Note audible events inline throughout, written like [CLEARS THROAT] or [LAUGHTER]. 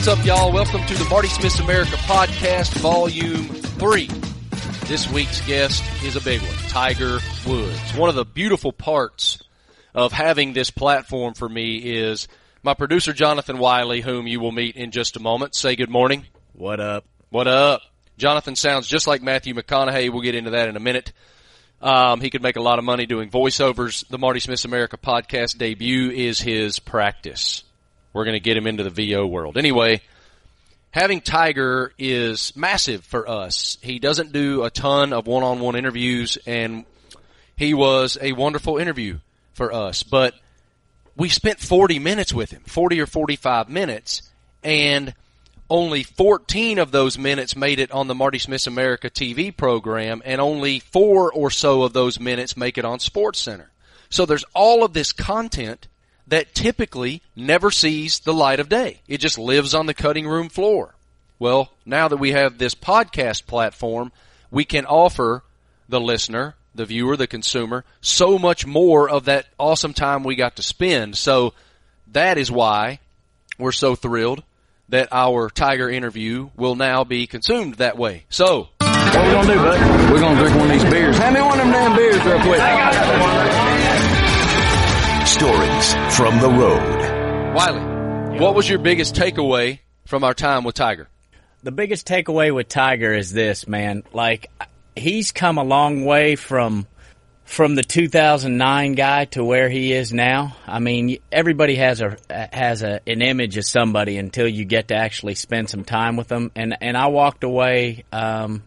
What's up, y'all? Welcome to the Marty Smith's America Podcast, Volume 3. This week's guest is a big one, Tiger Woods. One of the beautiful parts of having this platform for me is my producer, Jonathan Wiley, whom you will meet in just a moment. Say good morning. What up? What up? Jonathan sounds just like Matthew McConaughey. We'll get into that in a minute. Um, he could make a lot of money doing voiceovers. The Marty Smith's America podcast debut is his practice. We're going to get him into the VO world. Anyway, having Tiger is massive for us. He doesn't do a ton of one-on-one interviews and he was a wonderful interview for us, but we spent 40 minutes with him, 40 or 45 minutes, and only 14 of those minutes made it on the Marty Smith America TV program, and only four or so of those minutes make it on Sports Center. So there's all of this content that typically never sees the light of day. It just lives on the cutting room floor. Well, now that we have this podcast platform, we can offer the listener, the viewer, the consumer, so much more of that awesome time we got to spend. So that is why we're so thrilled that our Tiger interview will now be consumed that way. So, what we gonna do, bud? We're gonna drink one of these beers. Hand me one of them damn beers real quick. Stories from the road. Wiley, what was your biggest takeaway from our time with Tiger? The biggest takeaway with Tiger is this, man. Like, he's come a long way from from the 2009 guy to where he is now. I mean, everybody has a has a, an image of somebody until you get to actually spend some time with them. And and I walked away um,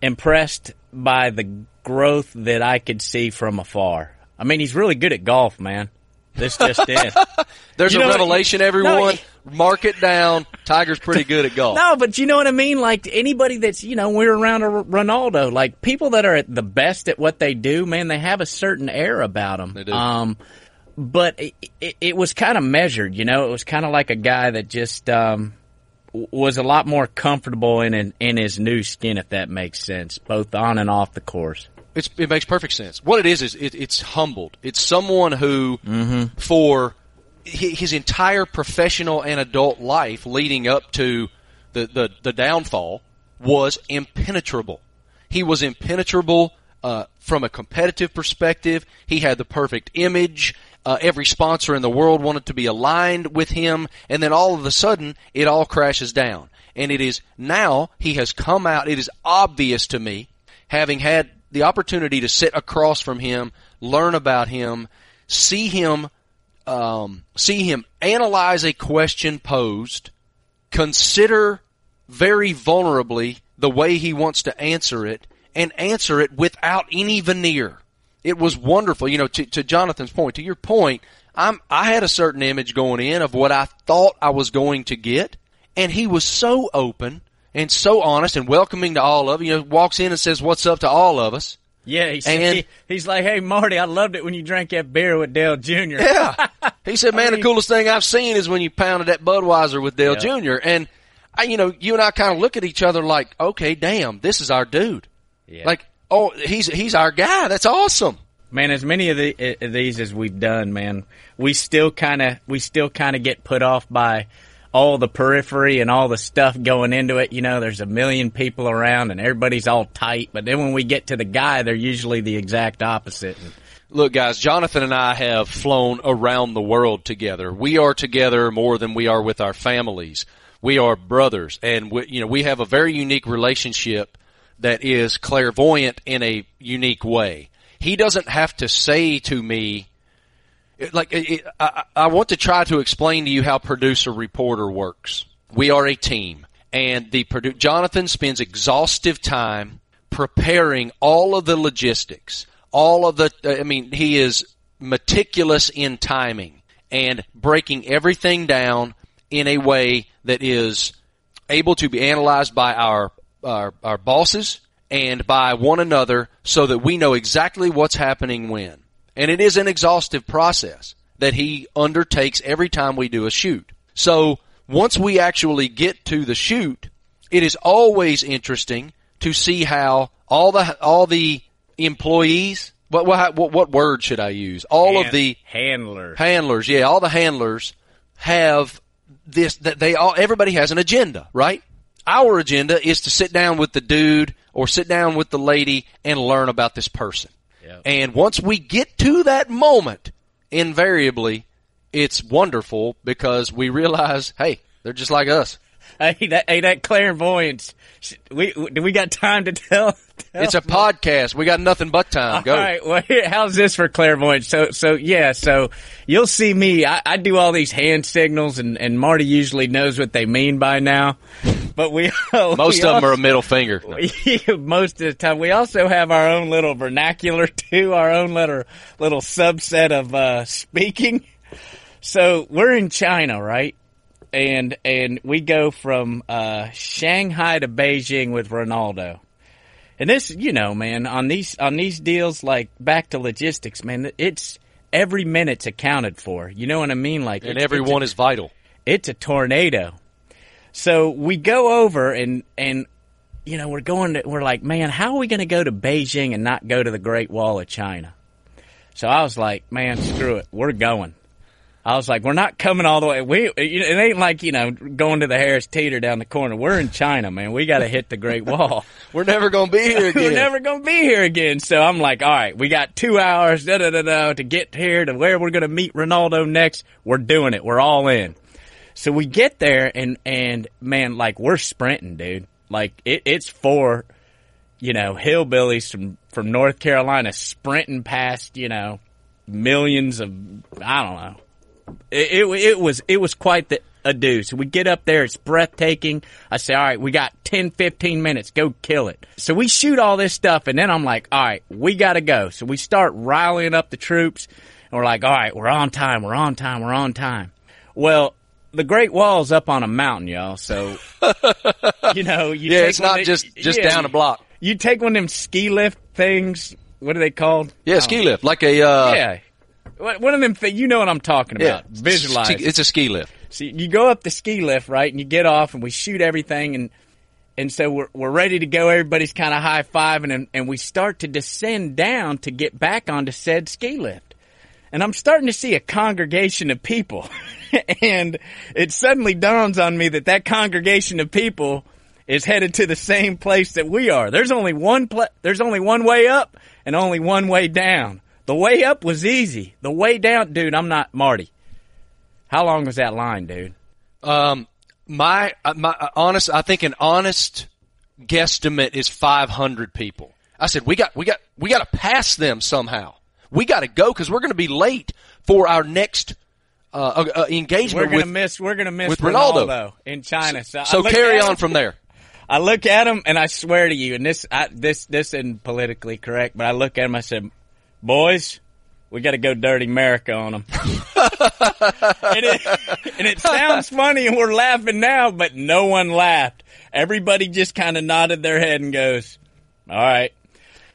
impressed by the growth that I could see from afar. I mean, he's really good at golf, man. This just in. [LAUGHS] There's you a revelation, everyone. No, Mark it down. Tiger's pretty good at golf. [LAUGHS] No, but you know what I mean? Like anybody that's, you know, we're around a Ronaldo, like people that are at the best at what they do, man, they have a certain air about them. They do. Um, but it, it, it was kind of measured, you know, it was kind of like a guy that just, um, was a lot more comfortable in, in in his new skin, if that makes sense, both on and off the course. It's, it makes perfect sense. What it is is it, it's humbled. It's someone who, mm-hmm. for his entire professional and adult life leading up to the, the, the downfall, was impenetrable. He was impenetrable uh, from a competitive perspective. He had the perfect image. Uh, every sponsor in the world wanted to be aligned with him, and then all of a sudden, it all crashes down. And it is now he has come out. It is obvious to me, having had the opportunity to sit across from him, learn about him, see him, um, see him analyze a question posed, consider very vulnerably the way he wants to answer it, and answer it without any veneer. It was wonderful. You know, to, to Jonathan's point, to your point, I'm, I had a certain image going in of what I thought I was going to get, and he was so open and so honest and welcoming to all of you. know, walks in and says what's up to all of us. Yeah, he and, he, he's like, "Hey, Marty, I loved it when you drank that beer with Dale Jr." Yeah, [LAUGHS] he said, "Man, I mean, the coolest thing I've seen is when you pounded that Budweiser with Dale yeah. Jr." And I, you know, you and I kind of look at each other like, "Okay, damn, this is our dude." Yeah. Like, oh, he's he's our guy. That's awesome. Man, as many of, the, eh, of these as we've done, man, we still kind of we still kind of get put off by all the periphery and all the stuff going into it. You know, there's a million people around and everybody's all tight. But then when we get to the guy, they're usually the exact opposite. Look, guys, Jonathan and I have flown around the world together. We are together more than we are with our families. We are brothers, and we, you know we have a very unique relationship that is clairvoyant in a unique way. He doesn't have to say to me, like it, I, I want to try to explain to you how producer reporter works. We are a team, and the produ- Jonathan spends exhaustive time preparing all of the logistics, all of the. Uh, I mean, he is meticulous in timing and breaking everything down in a way that is able to be analyzed by our our, our bosses and by one another so that we know exactly what's happening when. And it is an exhaustive process that he undertakes every time we do a shoot. So once we actually get to the shoot, it is always interesting to see how all the all the employees what what what, what word should I use? All Hand, of the handlers handlers, yeah, all the handlers have this that they all everybody has an agenda, right? Our agenda is to sit down with the dude or sit down with the lady and learn about this person. And once we get to that moment, invariably, it's wonderful because we realize, hey, they're just like us. Hey, that hey, that clairvoyance. We do we got time to tell? tell It's a [LAUGHS] podcast. We got nothing but time. Go. All right. Well, here, [LAUGHS] how's this for clairvoyance? So, so yeah. So you'll see me. I, I do all these hand signals, and and Marty usually knows what they mean by now. But we [LAUGHS] Most we of them are a middle finger. most of the time. We also have our own little vernacular too, our own little little subset of uh, speaking. So we're in China, right? And and we go from uh, Shanghai to Beijing with Ronaldo. And this, you know, man, on these on these deals, like back to logistics, man, it's every minute's accounted for. You know what I mean? Like, And it's- every one is vital. it's a tornado. So we go over and and you know we're going to we're like, man, how are we going to go to Beijing and not go to the Great Wall of China? So I was like, man, screw it, we're going. I was like, we're not coming all the way. We it ain't like you know going to the Harris Teeter down the corner. We're in China, man. We got to hit the Great Wall. [LAUGHS] We're never going to be here [LAUGHS] again. We're never going to be here again. So I'm like, all right, we got two hours da, da, da, da, to get here to where we're going to meet Ronaldo next. We're doing it. We're all in. So we get there and, and man, like we're sprinting, dude. Like it, it's four, you know, hillbillies from, from North Carolina sprinting past, you know, millions of, I don't know. It, it, it was, it was quite the ado. So we get up there. It's breathtaking. I say, all right, we got 10, 15 minutes. Go kill it. So we shoot all this stuff and then I'm like, all right, we gotta go. So we start riling up the troops and we're like, all right, we're on time. We're on time. We're on time. Well, the Great Wall's up on a mountain, y'all. So, [LAUGHS] you know, you Yeah, take it's not just- just yeah, down a block. You take one of them ski lift things. What are they called? Yeah, ski lift. Like a, uh, Yeah. One of them things, you know what I'm talking about. yeah. Visualize. It's a ski lift. So you go up the ski lift, right, and you get off, and we shoot everything, and and so we're we're ready to go. Everybody's kind of high fiving, and and we start to descend down to get back onto said ski lift, and I'm starting to see a congregation of people, [LAUGHS] and it suddenly dawns on me that that congregation of people is headed to the same place that we are. There's only one pla- there's only one way up and only one way down. The way up was easy. The way down, dude, I'm not Marty. How long was that line, dude? Um, my, uh, my uh, honest, I think an honest guesstimate is 500 people. I said, we got, we got, we got to pass them somehow. We got to go because we're going to be late for our next, uh, uh, uh, engagement We're gonna miss. We're gonna miss with Ronaldo. Ronaldo. in China. So, so carry on him- from there. [LAUGHS] I look at him and I swear to you, and this, I, this, this isn't politically correct, but I look at him. I said, "Boys, we got to go dirty America on them." [LAUGHS] and, it, and it sounds funny, and we're laughing now, but no one laughed. Everybody just kind of nodded their head and goes, "All right."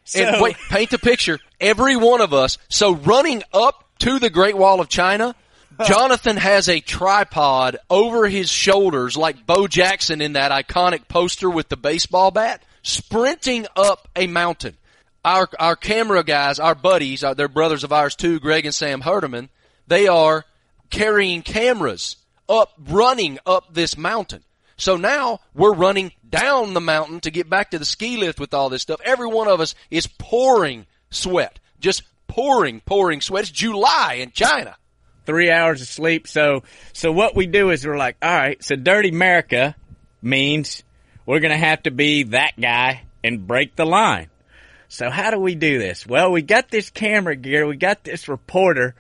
So, and wait, paint the picture. Every one of us. So running up to the Great Wall of China, [LAUGHS] Jonathan has a tripod over his shoulders like Bo Jackson in that iconic poster with the baseball bat, sprinting up a mountain. Our, our camera guys, our buddies, uh, they're brothers of ours too, Greg and Sam Herdeman, they are carrying cameras up, running up this mountain. So now we're running down the mountain to get back to the ski lift with all this stuff. Every one of us is pouring sweat. Just pouring, pouring sweat. It's July in China. three hours of sleep. So, so what we do is we're like, all right, so dirty America means we're going to have to be that guy and break the line. So how do we do this? Well, we got this camera gear. We got this reporter.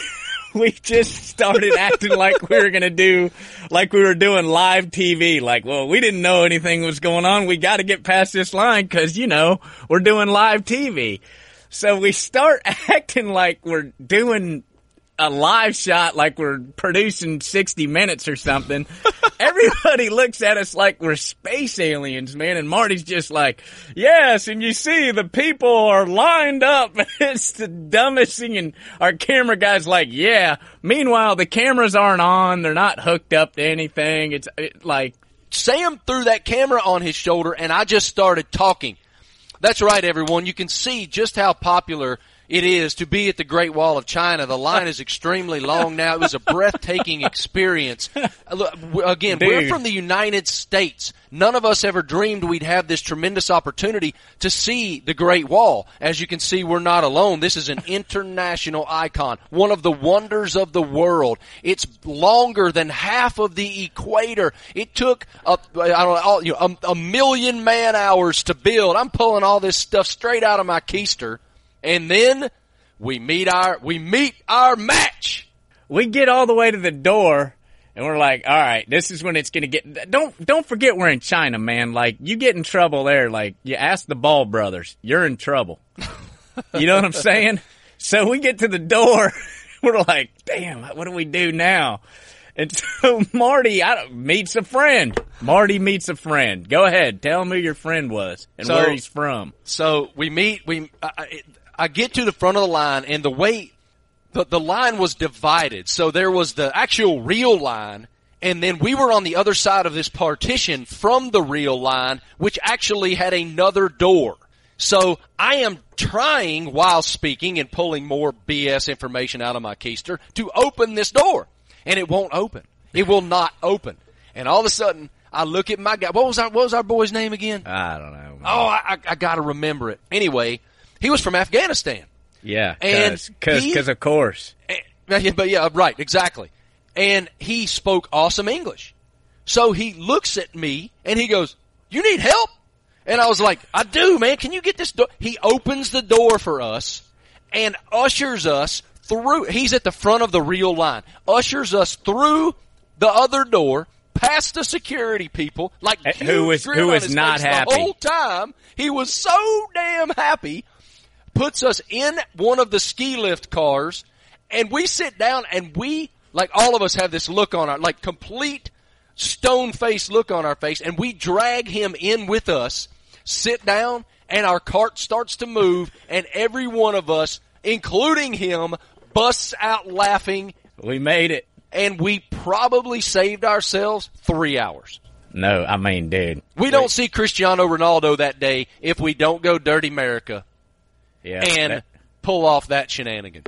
[LAUGHS] we just started acting like we were going to do, like we were doing live TV. Like, well, we didn't know anything was going on. We got to get past this line because, you know, we're doing live TV. So we start [LAUGHS] acting like we're doing a live shot like we're producing 60 minutes or something. [LAUGHS] Everybody looks at us like we're space aliens, man. And Marty's just like, yes. And you see the people are lined up. [LAUGHS] It's the dumbest thing. And our camera guy's like, yeah. Meanwhile, the cameras aren't on. They're not hooked up to anything. It's it, like, Sam threw that camera on his shoulder and I just started talking. That's right, everyone. You can see just how popular it is to be at the Great Wall of China. The line is extremely long now. It was a breathtaking experience. Uh, Again, we're from the United States. None of us ever dreamed we'd have this tremendous opportunity to see the Great Wall. As you can see, we're not alone. This is an international icon, one of the wonders of the world. It's longer than half of the equator. It took a, I don't know, a million man hours to build. I'm pulling all this stuff straight out of my keister. And then we meet our, we meet our match. we get all the way to the door and we're like, all right, this is when it's going to get, don't, don't forget we're in China, man. Like you get in trouble there. Like you ask the Ball brothers, you're in trouble. you know what I'm saying? So we get to the door. [LAUGHS] We're like, damn, what do we do now? And so [LAUGHS] Marty I meets a friend. Marty meets a friend. Go ahead. Tell him who your friend was and So- where he's from. So we meet. We I- I get to the front of the line, and the way the the line was divided. So there was the actual real line, and then we were on the other side of this partition from the real line, which actually had another door. So I am trying while speaking and pulling more BS information out of my keister to open this door, and it won't open. It will not open. And all of a sudden, I look at my guy. What was our What was our boy's name again? I don't know. man. Oh, I, I, I got to remember it. Anyway, he was from Afghanistan. yeah. and Cause, cause, he- 'cause of course. Eh, yeah, But yeah, right, exactly. And he spoke awesome English. So he looks at me and he goes, "You need help?" And I was like, "I do, man. Can you get this door?" He opens the door for us and ushers us through. He's at the front of the real line. Ushers us through the other door, past the security people, like Eh, who was- who was not happy. The whole time he was so damn happy. Puts us in one of the ski lift cars, and we sit down, and we like all of us have this look on our like complete stone face look on our face, and we drag him in with us, sit down, and our cart starts to move, and every one of us, including him, busts out laughing, We made it. and we probably saved ourselves three hours. No, I mean, dude. We don't see Cristiano Ronaldo that day if we don't go Dirty America Yeah. and that- pull off that shenanigan.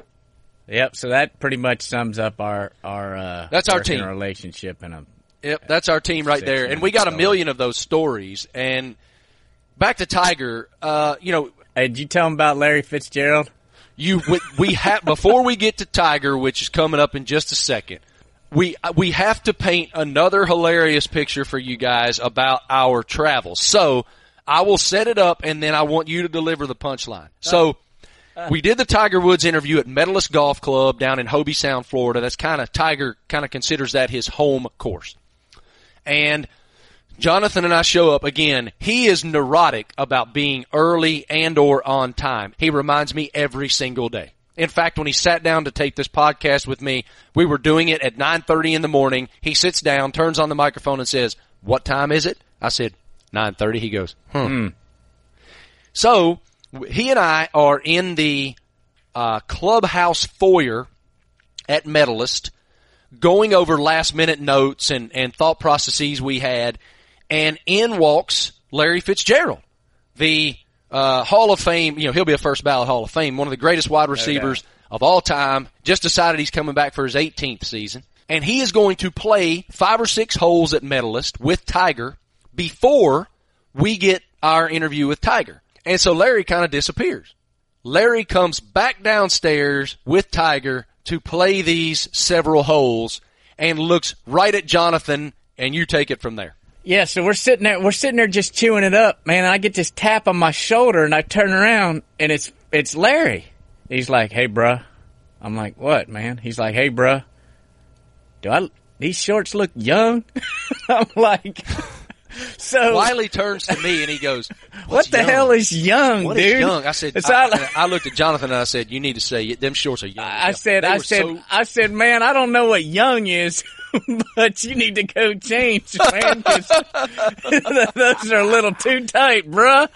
yep. So that pretty much sums up our our uh, That's our team. relationship and a Yep, that's our team right there, and we got a million of those stories. And back to Tiger, uh, you know, Hey, did you tell him about Larry Fitzgerald? you we, we [LAUGHS] have before we get to Tiger, which is coming up in just a second. We we have to paint another hilarious picture for you guys about our travel. So I will set it up, and then I want you to deliver the punchline. Uh, so. Uh. We did the Tiger Woods interview at Medalist Golf Club down in Hobe Sound, Florida. That's kind of Tiger kind of considers that his home course. And Jonathan and I show up again. He is neurotic about being early and or on time. He reminds me every single day. In fact, when he sat down to tape this podcast with me, we were doing it at 9:30 in the morning. He sits down, turns on the microphone and says, "What time is it?" I said, "9:30." He goes, "Hmm." So, he and I are in the uh, clubhouse foyer at Medalist going over last minute notes and, and thought processes we had, and in walks Larry Fitzgerald, the uh, Hall of Fame. You know, he'll be a first ballot Hall of Fame, one of the greatest wide receivers of all time. Just decided he's coming back for his 18th season, and he is going to play five or six holes at Medalist with Tiger before we get our interview with Tiger. And so Larry kind of disappears. Larry comes back downstairs with Tiger to play these several holes and looks right at Jonathan and you take it from there. Yeah, so we're sitting there, we're sitting there just chewing it up, man. I get this tap on my shoulder, and I turn around, and it's it's Larry. He's like, "Hey, bruh." I'm like, "What, man?" He's like, "Hey, bruh. Do I these shorts look young?" [LAUGHS] I'm like, [LAUGHS] "So Wiley turns to me and he goes, [LAUGHS] what the young? hell is young, What is dude?" young?" I said, I, I looked at Jonathan and I said, "You need to say it. them shorts are young." I said, They I said, so- I said, man, I don't know what young is, [LAUGHS] but you need to go change, man, those are a little too tight, bruh.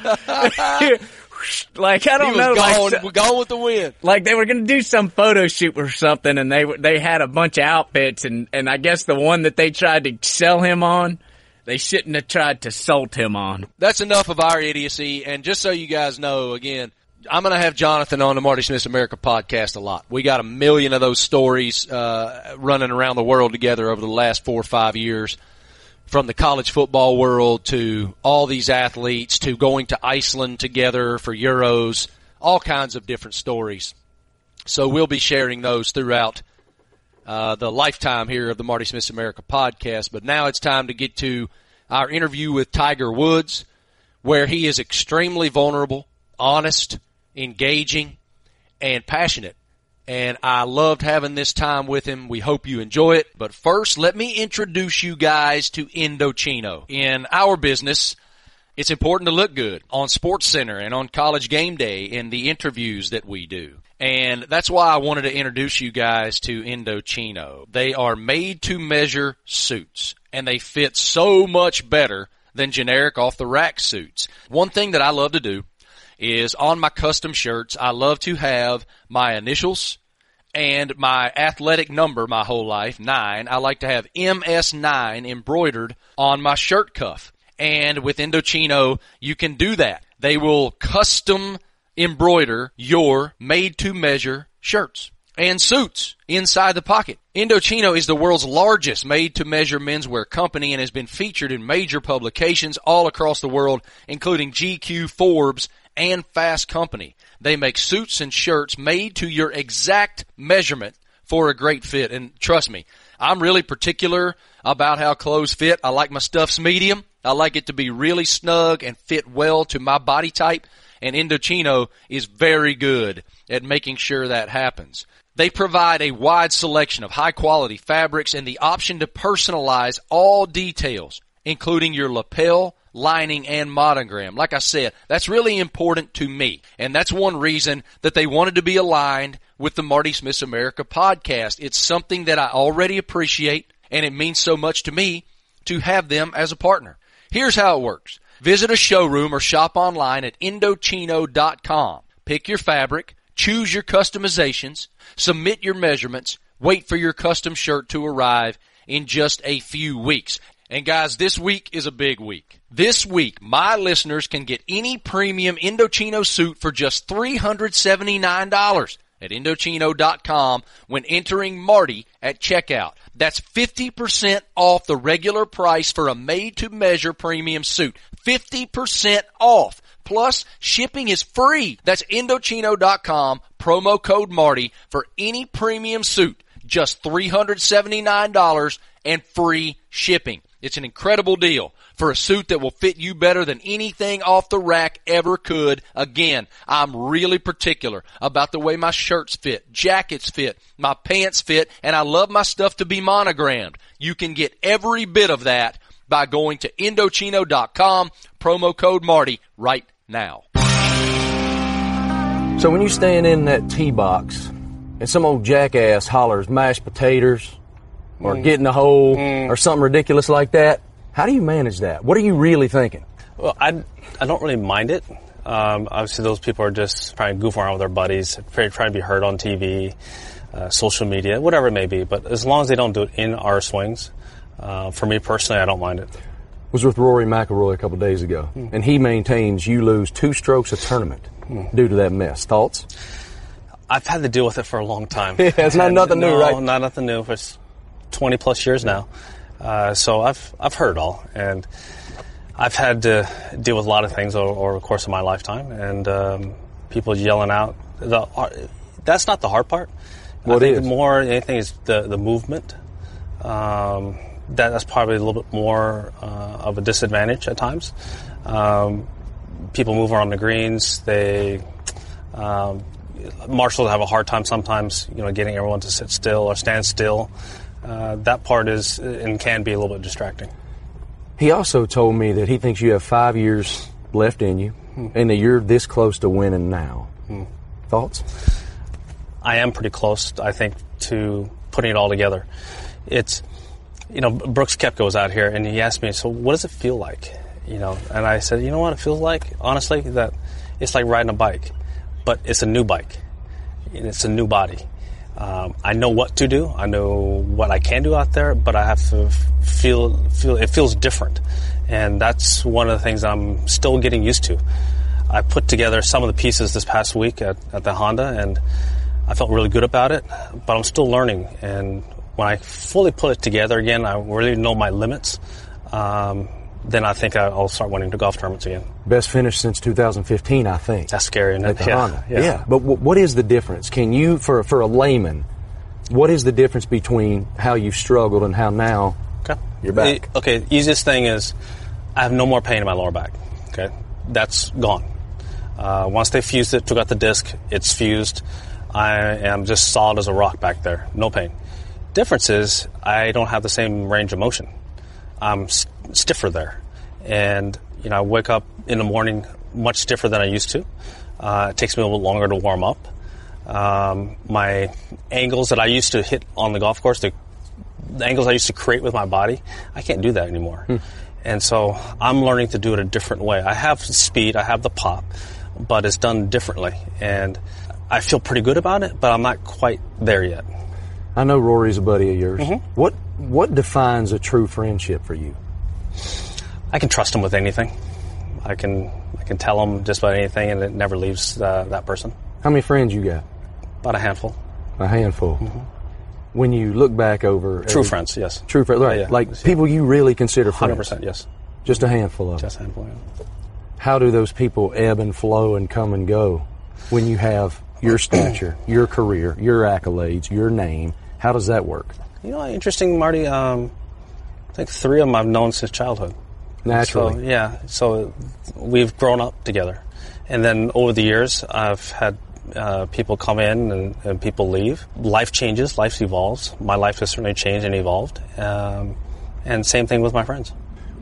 like I don't was know, gone, like, gone with the wind. like they were gonna do some photo shoot or something, and they were- they had a bunch of outfits, and and I guess the one that they tried to sell him on, they shouldn't have tried to salt him on. That's enough of our idiocy. And just so you guys know, again, I'm going to have Jonathan on the Marty Smith America podcast a lot. We got a million of those stories uh, running around the world together over the last four or five years, from the college football world to all these athletes to going to Iceland together for Euros, all kinds of different stories. So we'll be sharing those throughout uh, the lifetime here of the Marty Smith America podcast. But now it's time to get to our interview with Tiger Woods, where he is extremely vulnerable, honest, engaging, and passionate. And I loved having this time with him. We hope you enjoy it. But first, let me introduce you guys to Indochino. In our business, it's important to look good on Sports Center and on College Game Day in the interviews that we do. And that's why I wanted to introduce you guys to Indochino. They are made to measure suits and they fit so much better than generic off the rack suits. One thing that I love to do is on my custom shirts, I love to have my initials and my athletic number my whole life, nine. I like to have MS9 embroidered on my shirt cuff. And with Indochino, you can do that. They will custom embroider your made to measure shirts and suits inside the pocket. Indochino is the world's largest made to measure menswear company and has been featured in major publications all across the world, including GQ, Forbes, and Fast Company. They make suits and shirts made to your exact measurement for a great fit. And trust me, I'm really particular about how clothes fit. I like my stuffs medium. I like it to be really snug and fit well to my body type and Indochino is very good at making sure that happens. They provide a wide selection of high quality fabrics and the option to personalize all details, including your lapel, lining, and monogram. Like I said, that's really important to me. And that's one reason that they wanted to be aligned with the Marty Smith America podcast. It's something that I already appreciate and it means so much to me to have them as a partner. Here's how it works. Visit a showroom or shop online at Indochino.com. Pick your fabric, choose your customizations, submit your measurements, wait for your custom shirt to arrive in just a few weeks. And guys, this week is a big week. This week, my listeners can get any premium Indochino suit for just $379 at Indochino.com when entering Marty at checkout. That's 50% off the regular price for a made to measure premium suit. 50% off. Plus, shipping is free. That's Indochino.com, promo code Marty for any premium suit. Just $379 and free shipping. It's an incredible deal for a suit that will fit you better than anything off the rack ever could. Again, I'm really particular about the way my shirts fit, jackets fit, my pants fit, and I love my stuff to be monogrammed. You can get every bit of that by going to Indochino.com, promo code Marty right now. So when you stand in that tee box and some old jackass hollers mashed potatoes or Mm. get in the hole or something ridiculous like that, how do you manage that? What are you really thinking? Well, I, I don't really mind it. Um, obviously, those people are just trying to goof around with their buddies, trying to be heard on TV, uh, social media, whatever it may be. But as long as they don't do it in our swings, uh, for me personally, I don't mind it. was with Rory McIlroy a couple days ago, Hmm. and he maintains you lose two strokes a tournament due to that mess. Thoughts? I've had to deal with it for a long time. [LAUGHS] Yeah, it's not And nothing new, right? Not nothing new. For 20 plus years now. Uh, so I've, I've heard it all. And I've had to deal with a lot of things over, over the course of my lifetime. And um, people yelling out. The, that's not the hard part. What I think is? more than anything is the, the movement. Um, that, that's probably a little bit more uh, of a disadvantage at times. Um, people move around the greens. They um, marshals have a hard time sometimes, you know, getting everyone to sit still or stand still. Uh, that part is and can be a little bit distracting. He also told me that he thinks you have five years left in you, Hmm. and that you're this close to winning now. Thoughts? I am pretty close, I think, to putting it all together. It's, you know, Brooks Koepka goes out here and he asked me, so what does it feel like? You know, and I said, you know what it feels like? Honestly, that it's like riding a bike, but it's a new bike. And it's a new body. Um, I know what to do. I know what I can do out there, but I have to feel, feel, it feels different. And that's one of the things I'm still getting used to. I put together some of the pieces this past week at, at the Honda, and I felt really good about it. But I'm still learning, and when I fully put it together again, I really know my limits. Um, then I think I'll start winning the golf tournaments again. Best finish since 2015, I think. That's scary, at the Yeah, Honda. yeah. But w- what is the difference? Can you, for for a layman, what is the difference between how you struggled and how now Okay. You're back. The- okay. Easiest thing is I have no more pain in my lower back. Okay. That's gone. Uh, once they fused it, took out the disc, it's fused. I am just solid as a rock back there. No pain. Difference is I don't have the same range of motion. I'm s- stiffer there. And, you know, I wake up in the morning much stiffer than I used to. Uh, it takes me a little longer to warm up. Um, my angles that I used to hit on the golf course, the the angles I used to create with my body, I can't do that anymore. And so I'm learning to do it a different way. I have speed, I have the pop, but it's done differently. And I feel pretty good about it, but I'm not quite there yet. I know Rory's a buddy of yours. Mm-hmm. What what defines a true friendship for you? I can trust him with anything. I can I can tell him just about anything, and it never leaves uh, that person. How many friends you got? About a handful. A handful. When you look back over Mm-hmm. True every- friends, yes. true friends, right? Yeah, yeah. Like Yeah. people you really consider friends. Hundred percent, yes. Just a handful of. Just a handful. How do those people ebb and flow and come and go when you have your stature, your career, your accolades, your name? How does that work? You know, interesting, Marty. Um, I think three of them I've known since childhood. Naturally. So, yeah, so we've grown up together. And then over the years, I've had uh, people come in and, and people leave. Life changes, life evolves. My life has certainly changed and evolved. Um, and same thing with my friends.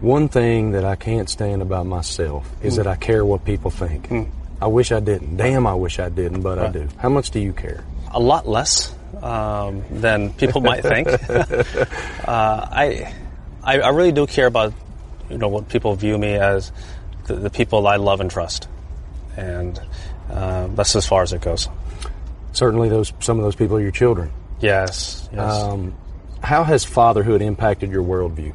One thing that I can't stand about myself is that I care what people think. I wish I didn't. Damn, I wish I didn't, but I do. How much do you care? A lot less um, than people might think. [LAUGHS] uh, I, I, I really do care about you know what people view me as the, the people I love and trust, and uh, that's as far as it goes. Certainly, those some of those people are your children. Yes, yes. Um, how has fatherhood impacted your worldview?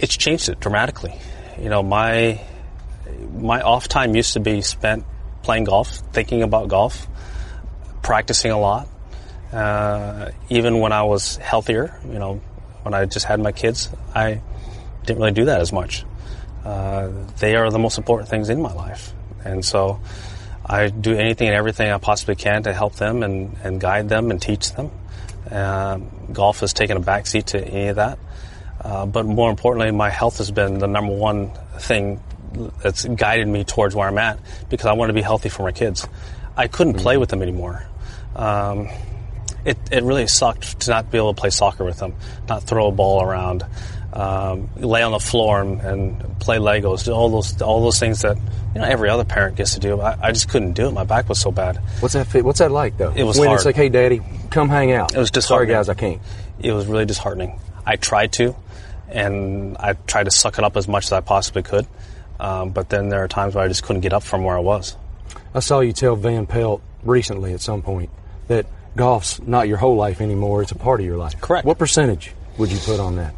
it's changed it dramatically. You know, my my off time used to be spent playing golf, thinking about golf, practicing a lot. Uh, even when I was healthier, you know, when I just had my kids, I didn't really do that as much. Uh, they are the most important things in my life, and so I do anything and everything I possibly can to help them and, and guide them and teach them. Um, golf has taken a backseat to any of that. Uh, but more importantly, my health has been the number one thing that's guided me towards where I'm at because I want to be healthy for my kids. I couldn't play with them anymore. Um, it, it really sucked to not be able to play soccer with them, not throw a ball around, um, lay on the floor and, and play Legos, do all those all those things that you know every other parent gets to do. I, I just couldn't do it. My back was so bad. What's that? What's that like though? It was when hard. it's like, hey, daddy, come hang out. It was disheartening. Sorry, guys, I can't. it was really disheartening. I tried to, and I tried to suck it up as much as I possibly could. Um, but then there are times where I just couldn't get up from where I was. I saw you tell Van Pelt recently at some point that golf's not your whole life anymore; it's a part of your life. Correct. What percentage would you put on that?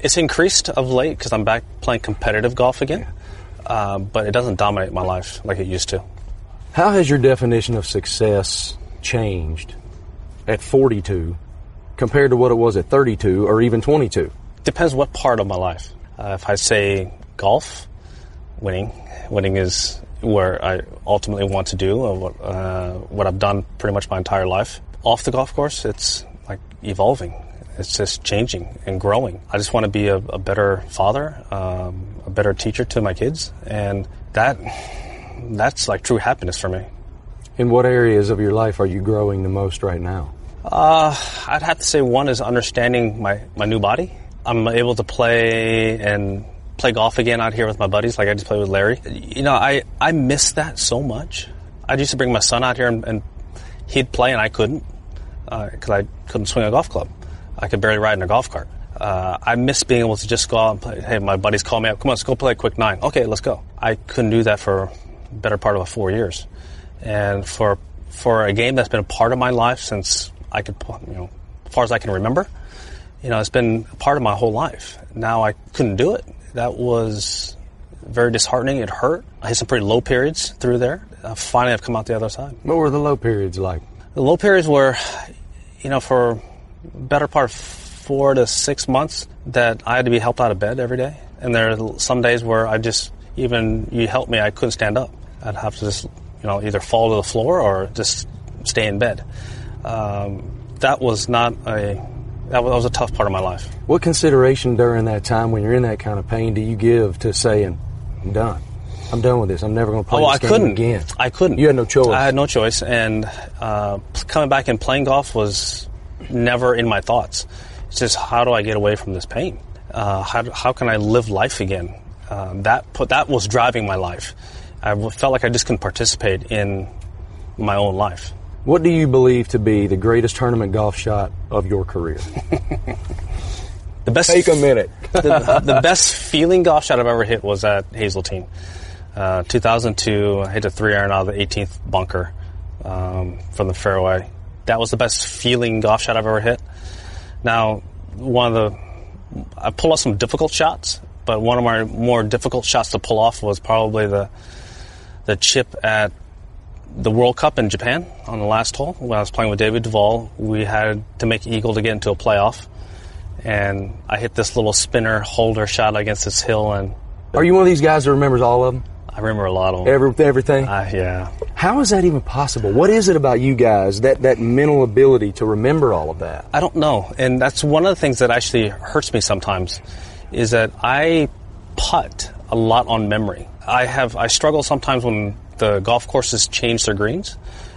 It's increased of late because I'm back playing competitive golf again, uh, but it doesn't dominate my life like it used to. How has your definition of success changed at 42 compared to what it was at 32 or even 22? Depends what part of my life. Uh, if I say golf, winning, winning is where I ultimately want to do, or what, uh, what I've done pretty much my entire life. Off the golf course, it's like evolving. It's just changing and growing. I just want to be a, a better father, um, a better teacher to my kids, and that that's like true happiness for me. In what areas of your life are you growing the most right now? I'd have to say one is understanding my, my new body. I'm able to play and play golf again out here with my buddies, like I just played with Larry. You know, I, I miss that so much. I used to bring my son out here and, and he'd play and I couldn't because I couldn't swing a golf club. I could barely ride in a golf cart. Uh, I miss being able to just go out and play. Hey, my buddies call me up. Come on, let's go play a quick nine. Okay, let's go. I couldn't do that for better part of four years, and for for a game that's been a part of my life since I could, you know, as far as I can remember, you know, it's been a part of my whole life. Now I couldn't do it. That was very disheartening. It hurt. I hit some pretty low periods through there. Uh, finally, I've come out the other side. What were the low periods like? The low periods were, you know, for better part of four to six months that I had to be helped out of bed every day. And there are some days where I just, even you help me, I couldn't stand up. I'd have to just, you know, either fall to the floor or just stay in bed. Um, that was not a, that was, that was a tough part of my life. What consideration during that time when you're in that kind of pain do you give to saying, I'm done? I'm done with this. I'm never going to play Oh, this I game couldn't. again. I couldn't. You had no choice. I had no choice, and uh, coming back and playing golf was never in my thoughts. It's just how do I get away from this pain? Uh, how, how can I live life again? Um, that put that was driving my life. I felt like I just couldn't participate in my own life. What do you believe to be the greatest tournament golf shot of your career? [LAUGHS] The best Take a minute. [LAUGHS] the, the best feeling golf shot I've ever hit was at Hazeltine. Uh, 2002, I hit a three iron out of the 18th bunker um, from the fairway. That was the best feeling golf shot I've ever hit. Now, one of the I pulled off some difficult shots, but one of my more difficult shots to pull off was probably the the chip at the World Cup in Japan on the last hole when I was playing with David Duval. We had to make eagle to get into a playoff, and I hit this little spinner holder shot against this hill, and Are you one of these guys that remembers all of them? I remember a lot of them. Every, everything? Uh, yeah, How is that even possible? What is it about you guys, that, that mental ability to remember all of that? I don't know, and that's one of the things that actually hurts me sometimes, is that I putt a lot on memory. I have I struggle sometimes when the golf courses change their greens.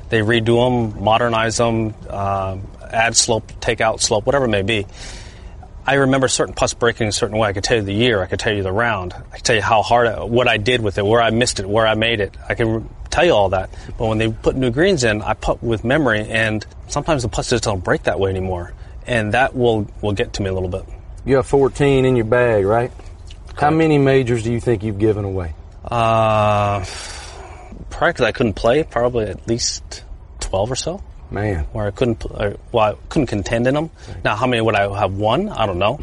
They redo them, modernize them, um, add slope, take out slope, whatever it may be. I remember certain putts breaking a certain way. I could tell you the year. I could tell you the round. I could tell you how hard, I, what I did with it, where I missed it, where I made it. I can tell you all that. But when they put new greens in, I putt with memory, and sometimes the putts just don't break that way anymore. And that will will get to me a little bit. You have 14 in your bag, right? How many majors do you think you've given away? Uh, probably because I couldn't play, probably at least twelve or so. Man, where I couldn't, uh, well, I couldn't contend in them. Now, how many would I have won? I don't know,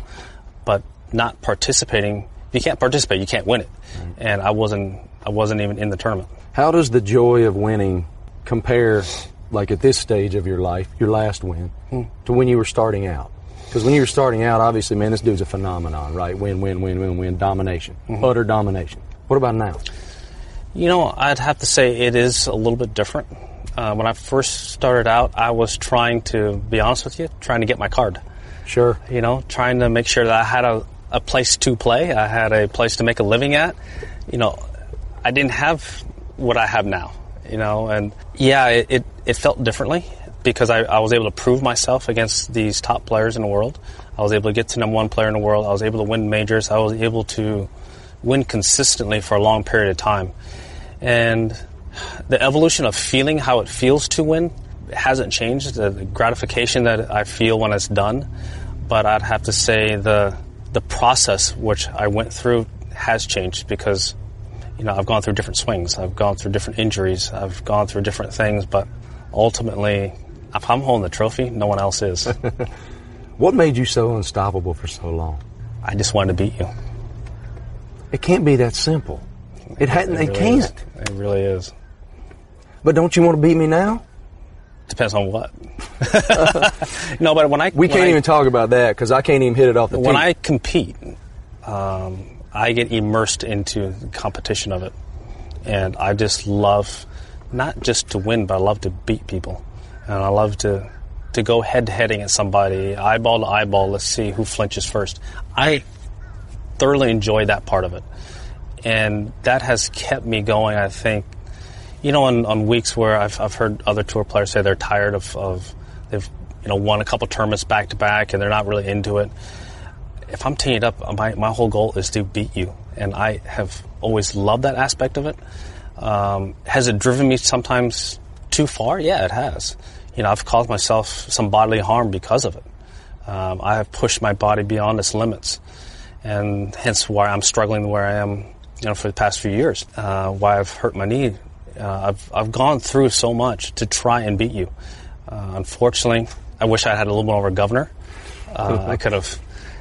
but not participating. If you can't participate, you can't win it. And I wasn't, I wasn't even in the tournament. how does the joy of winning compare, like at this stage of your life, your last win, to when you were starting out? Because when you were starting out, obviously, man, this dude's a phenomenon, right? Win, win, win, win, win, domination, utter domination. What about now? You know, I'd have to say it is a little bit different. Uh, when I first started out, I was trying to be honest with you, trying to get my card. Sure. You know, trying to make sure that I had a, a place to play, I had a place to make a living at. You know, I didn't have what I have now. You know, and yeah, it, it, it felt differently because I, I was able to prove myself against these top players in the world. I was able to get to number one player in the world. I was able to win majors. I was able to win consistently for a long period of time. And the evolution of feeling how it feels to win hasn't changed. The gratification that I feel when it's done, but I'd have to say the the process which I went through has changed because you know I've gone through different swings, I've gone through different injuries, I've gone through different things, but ultimately, if I'm holding the trophy, no one else is. [LAUGHS] What made you so unstoppable for so long? I just wanted to beat you. It can't be that simple. It hadn't. It, really can't. is. It really is. But don't you want to beat me now? Depends on what. [LAUGHS] no, but when I We when can't I- even talk about that because I can't even hit it off the when tee. I compete, um, I get immersed into the competition of it, and I just love not just to win, but I love to beat people, and I love to to go head to head against somebody, eyeball to eyeball. Let's see who flinches first. I thoroughly enjoy that part of it, and that has kept me going. I think, you know, on, on weeks where I've I've heard other tour players say they're tired of, of they've you know won a couple tournaments back to back and they're not really into it if I'm teeing it up, my, my whole goal is to beat you. And I have always loved that aspect of it. Um, has it driven me sometimes too far? Yeah, it has. You know, I've caused myself some bodily harm because of it. Um, I have pushed my body beyond its limits. And hence why I'm struggling where I am, you know, for the past few years. Uh, why I've hurt my knee. Uh, I've, I've gone through so much to try and beat you. Uh, unfortunately, I wish I had a little more of a governor. Uh, I could have,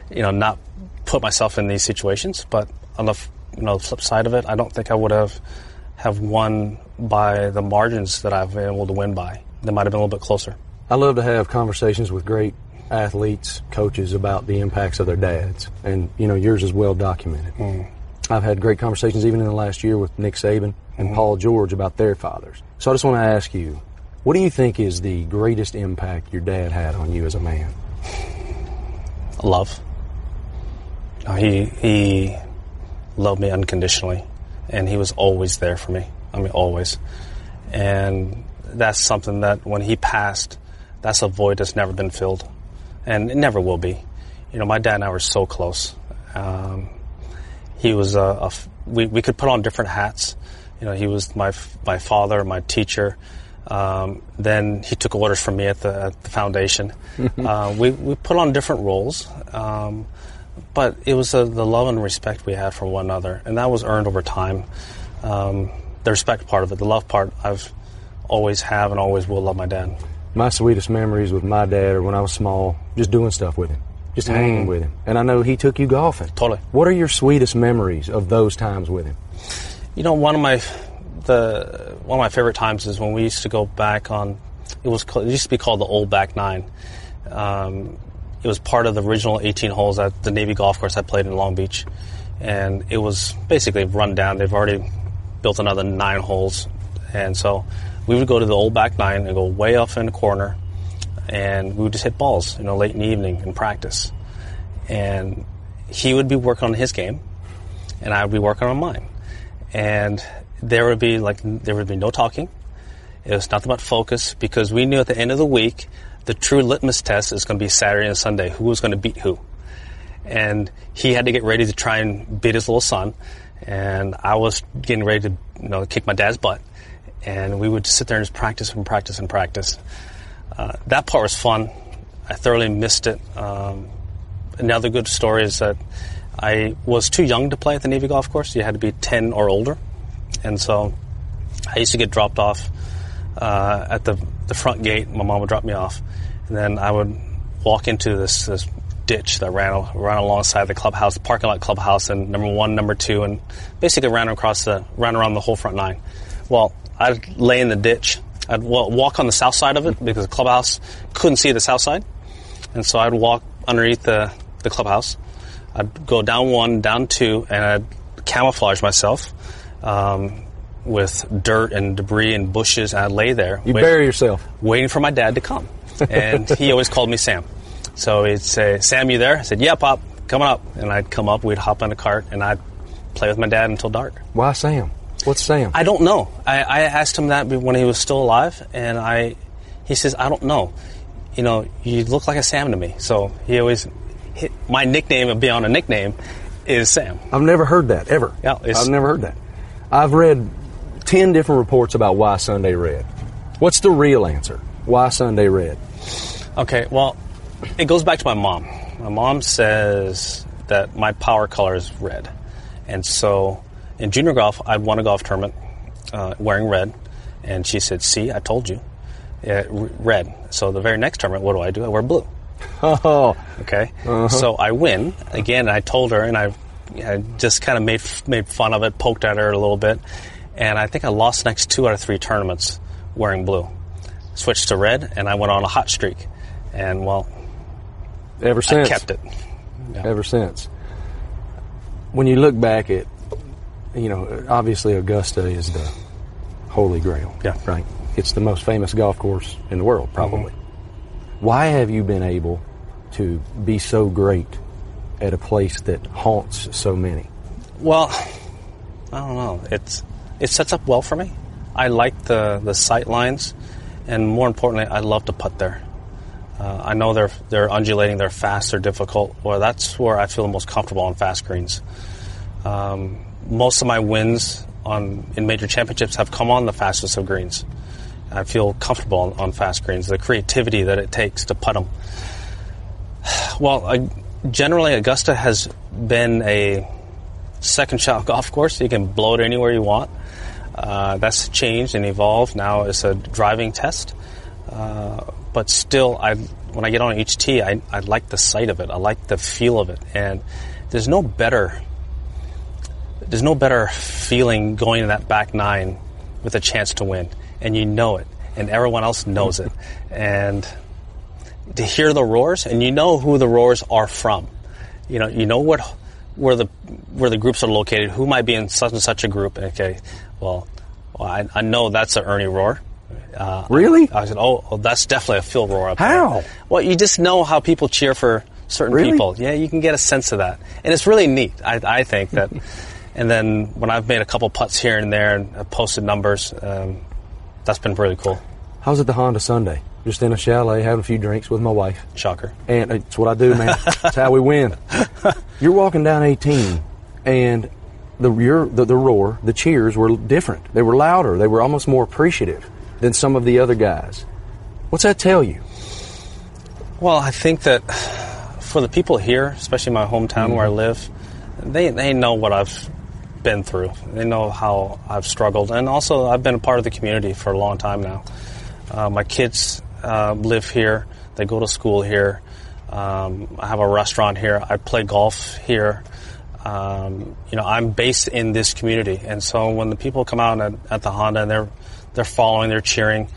you know, not put myself in these situations. But enough, you know, the flip side of it, I don't think I would have have won by the margins that I've been able to win by. They might have been a little bit closer. I love to have conversations with great athletes, coaches about the impacts of their dads, and you know yours is well documented. Mm. I've had great conversations even in the last year with Nick Saban and Mm-hmm. Paul George about their fathers. So I just want to ask you, what do you think is the greatest impact your dad had on you as a man? love. Uh, He he loved me unconditionally, and he was always there for me. I mean, always. And that's something that when he passed, that's a void that's never been filled, and it never will be. You know, my dad and I were so close. Um, he was a, a we we could put on different hats. You know, he was my my father, my teacher. Um, then he took orders from me at the, at the foundation. [LAUGHS] uh, we we put on different roles, um, but it was uh the love and respect we had for one another, and that was earned over time. Um, the respect part of it, the love part, I've always have and always will love my dad. My sweetest memories with my dad are when I was small, just doing stuff with him, just hanging with him. And I know he took you golfing. Totally. What are your sweetest memories of those times with him? You know, one of my the one of my favorite times is when we used to go back on. It was called, it used to be called the Old Back Nine. Um, it was part of the original 18 holes at the Navy golf course I played in Long Beach, and it was basically run down. They've already built another nine holes, and so we would go to the Old Back Nine and go way off in the corner, and we would just hit balls, you know, late in the evening in practice, and he would be working on his game, and I would be working on mine and there would be like there would be no talking. It was nothing but focus because we knew at the end of the week the true litmus test is going to be Saturday and Sunday. Who was going to beat who? And he had to get ready to try and beat his little son, and I was getting ready to you know kick my dad's butt. And we would just sit there and just practice and practice and practice. Uh, that part was fun. I thoroughly missed it. Um, another good story is that I was too young to play at the Navy golf course. You had to be 10 or older. And so I used to get dropped off uh, at the, the front gate. My mom would drop me off. And then I would walk into this, this ditch that ran, ran alongside the clubhouse, parking lot clubhouse, and number one, number two, and basically ran across the, ran around the whole front nine. Well, I'd lay in the ditch. I'd walk on the south side of it because the clubhouse couldn't see the south side. And so I'd walk underneath the, the clubhouse. I'd go down one, down two, and I'd camouflage myself um, with dirt and debris and bushes. And I'd lay there, You wait- bury yourself. waiting for my dad to come. And he always called me Sam. So he'd say, Sam, you there? I said, Yeah, Pop, coming up. And I'd come up, we'd hop on a cart, and I'd play with my dad until dark. Why Sam? What's Sam? I don't know. I, I asked him that when he was still alive, and I, he says, I don't know. You know, you look like a Sam to me. So he always, he, my nickname beyond a nickname is Sam. I've never heard that ever. Yeah, it's- I've never heard that. I've read ten different reports about why Sunday red. What's the real answer? Why Sunday red? Okay, well, it goes back to my mom. My mom says that my power color is red. And so in junior golf, I won a golf tournament uh, wearing red. And she said, See, I told you. Yeah, red. So the very next tournament, what do I do? I wear blue. Oh, Okay, so I win again. I told her, and I, I just kind of made made fun of it, poked at her a little bit, and I think I lost the next two out of three tournaments wearing blue. Switched to red, and I went on a hot streak, and well, ever I since. kept it. Ever since. When you look back at, you know, obviously Augusta is the holy grail. Yeah. Right. It's the most famous golf course in the world, probably. Why have you been able to be so great at a place that haunts so many? Well, I don't know. It's it sets up well for me. I like the the sight lines, and more importantly, I love to putt there. Uh, I know they're they're undulating, they're fast, they're difficult. Well, that's where I feel the most comfortable on fast greens. Um, most of my wins on in major championships have come on the fastest of greens. I feel comfortable on, on fast greens. The creativity that it takes to putt them. [SIGHS] Well, I, generally Augusta has been a second shot [LAUGHS] golf course. You can blow it anywhere you want. Uh, that's changed and evolved. Now it's a driving test. Uh, but still, I when I get on each tee, I, I like the sight of it. I like the feel of it. And there's no better there's no better feeling going to that back nine with a chance to win, and you know it, and everyone else knows it, and to hear the roars, and you know who the roars are from. You know, you know what where the where the groups are located, who might be in such and such a group. Okay, well, well I, I know that's an Ernie roar. Uh, Really? I said, oh, oh, that's definitely a Phil roar up How? there. Well, you just know how people cheer for certain Really? people. Yeah, you can get a sense of that, and it's really neat. I, I think that. [LAUGHS] and then when I've made a couple putts here and there and I've posted numbers, um, that's been really cool. How's it the Honda Sunday? Just in a chalet, having a few drinks with my wife. Shocker. And it's what I do, man. It's how we win. [LAUGHS] You're walking down 18, and the, your, the the roar, the cheers were different. They were louder. They were almost more appreciative than some of the other guys. What's that tell you? Well, I think that for the people here, especially my hometown where I Mm-hmm. live, they they know what I've been through. They know how I've struggled, and also I've been a part of the community for a long time now. Uh, my kids uh, live here; they go to school here. Um, I have a restaurant here. I play golf here. Um, you know, I'm based in this community, and so when the people come out at, at the Honda and they're they're following, they're cheering,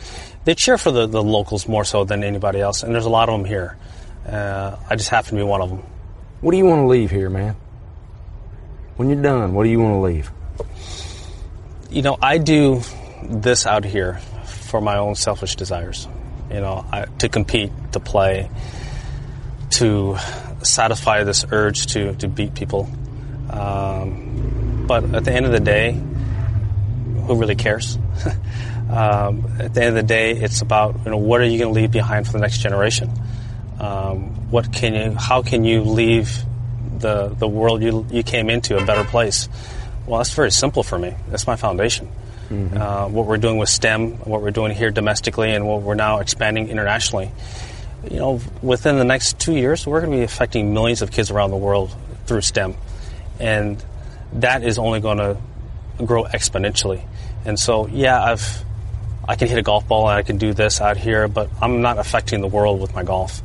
they cheer for the, the locals more so than anybody else. And there's a lot of them here. Uh, I just happen to be one of them. What do you want to leave here, man? When you're done, what do you want to leave? You know, I do this out here for my own selfish desires. You know, I, to compete, to play, to satisfy this urge to, to beat people. Um, but at the end of the day, who really cares? [LAUGHS] um, at the end of the day, it's about you know what are you going to leave behind for the next generation? Um, what can you? How can you leave the the world you you came into a better place? Well, that's very simple for me. That's my foundation. Uh, what we're doing with STEM, what we're doing here domestically, and what we're now expanding internationally. You know, within the next two years, we're going to be affecting millions of kids around the world through STEM, and that is only going to grow exponentially. And so, yeah, I've I can hit a golf ball and I can do this out here, but I'm not affecting the world with my golf.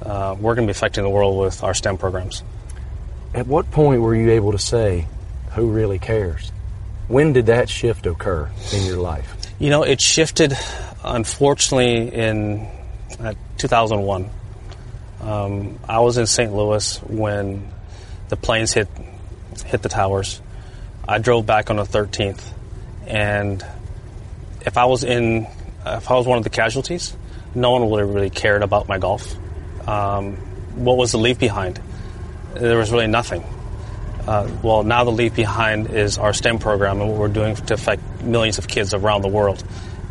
Uh, we're going to be affecting the world with our STEM programs. At what point were you able to say, who really cares? When did that shift occur in your life? You know, it shifted, unfortunately, in uh, 2001. Um, I was in St. Louis when the planes hit hit the towers. I drove back on the 13th, and if I was in, if I was one of the casualties, no one would have really cared about my golf. Um, what was the leave behind? There was really nothing. Uh, well, now the leave behind is our STEM program and what we're doing to affect millions of kids around the world.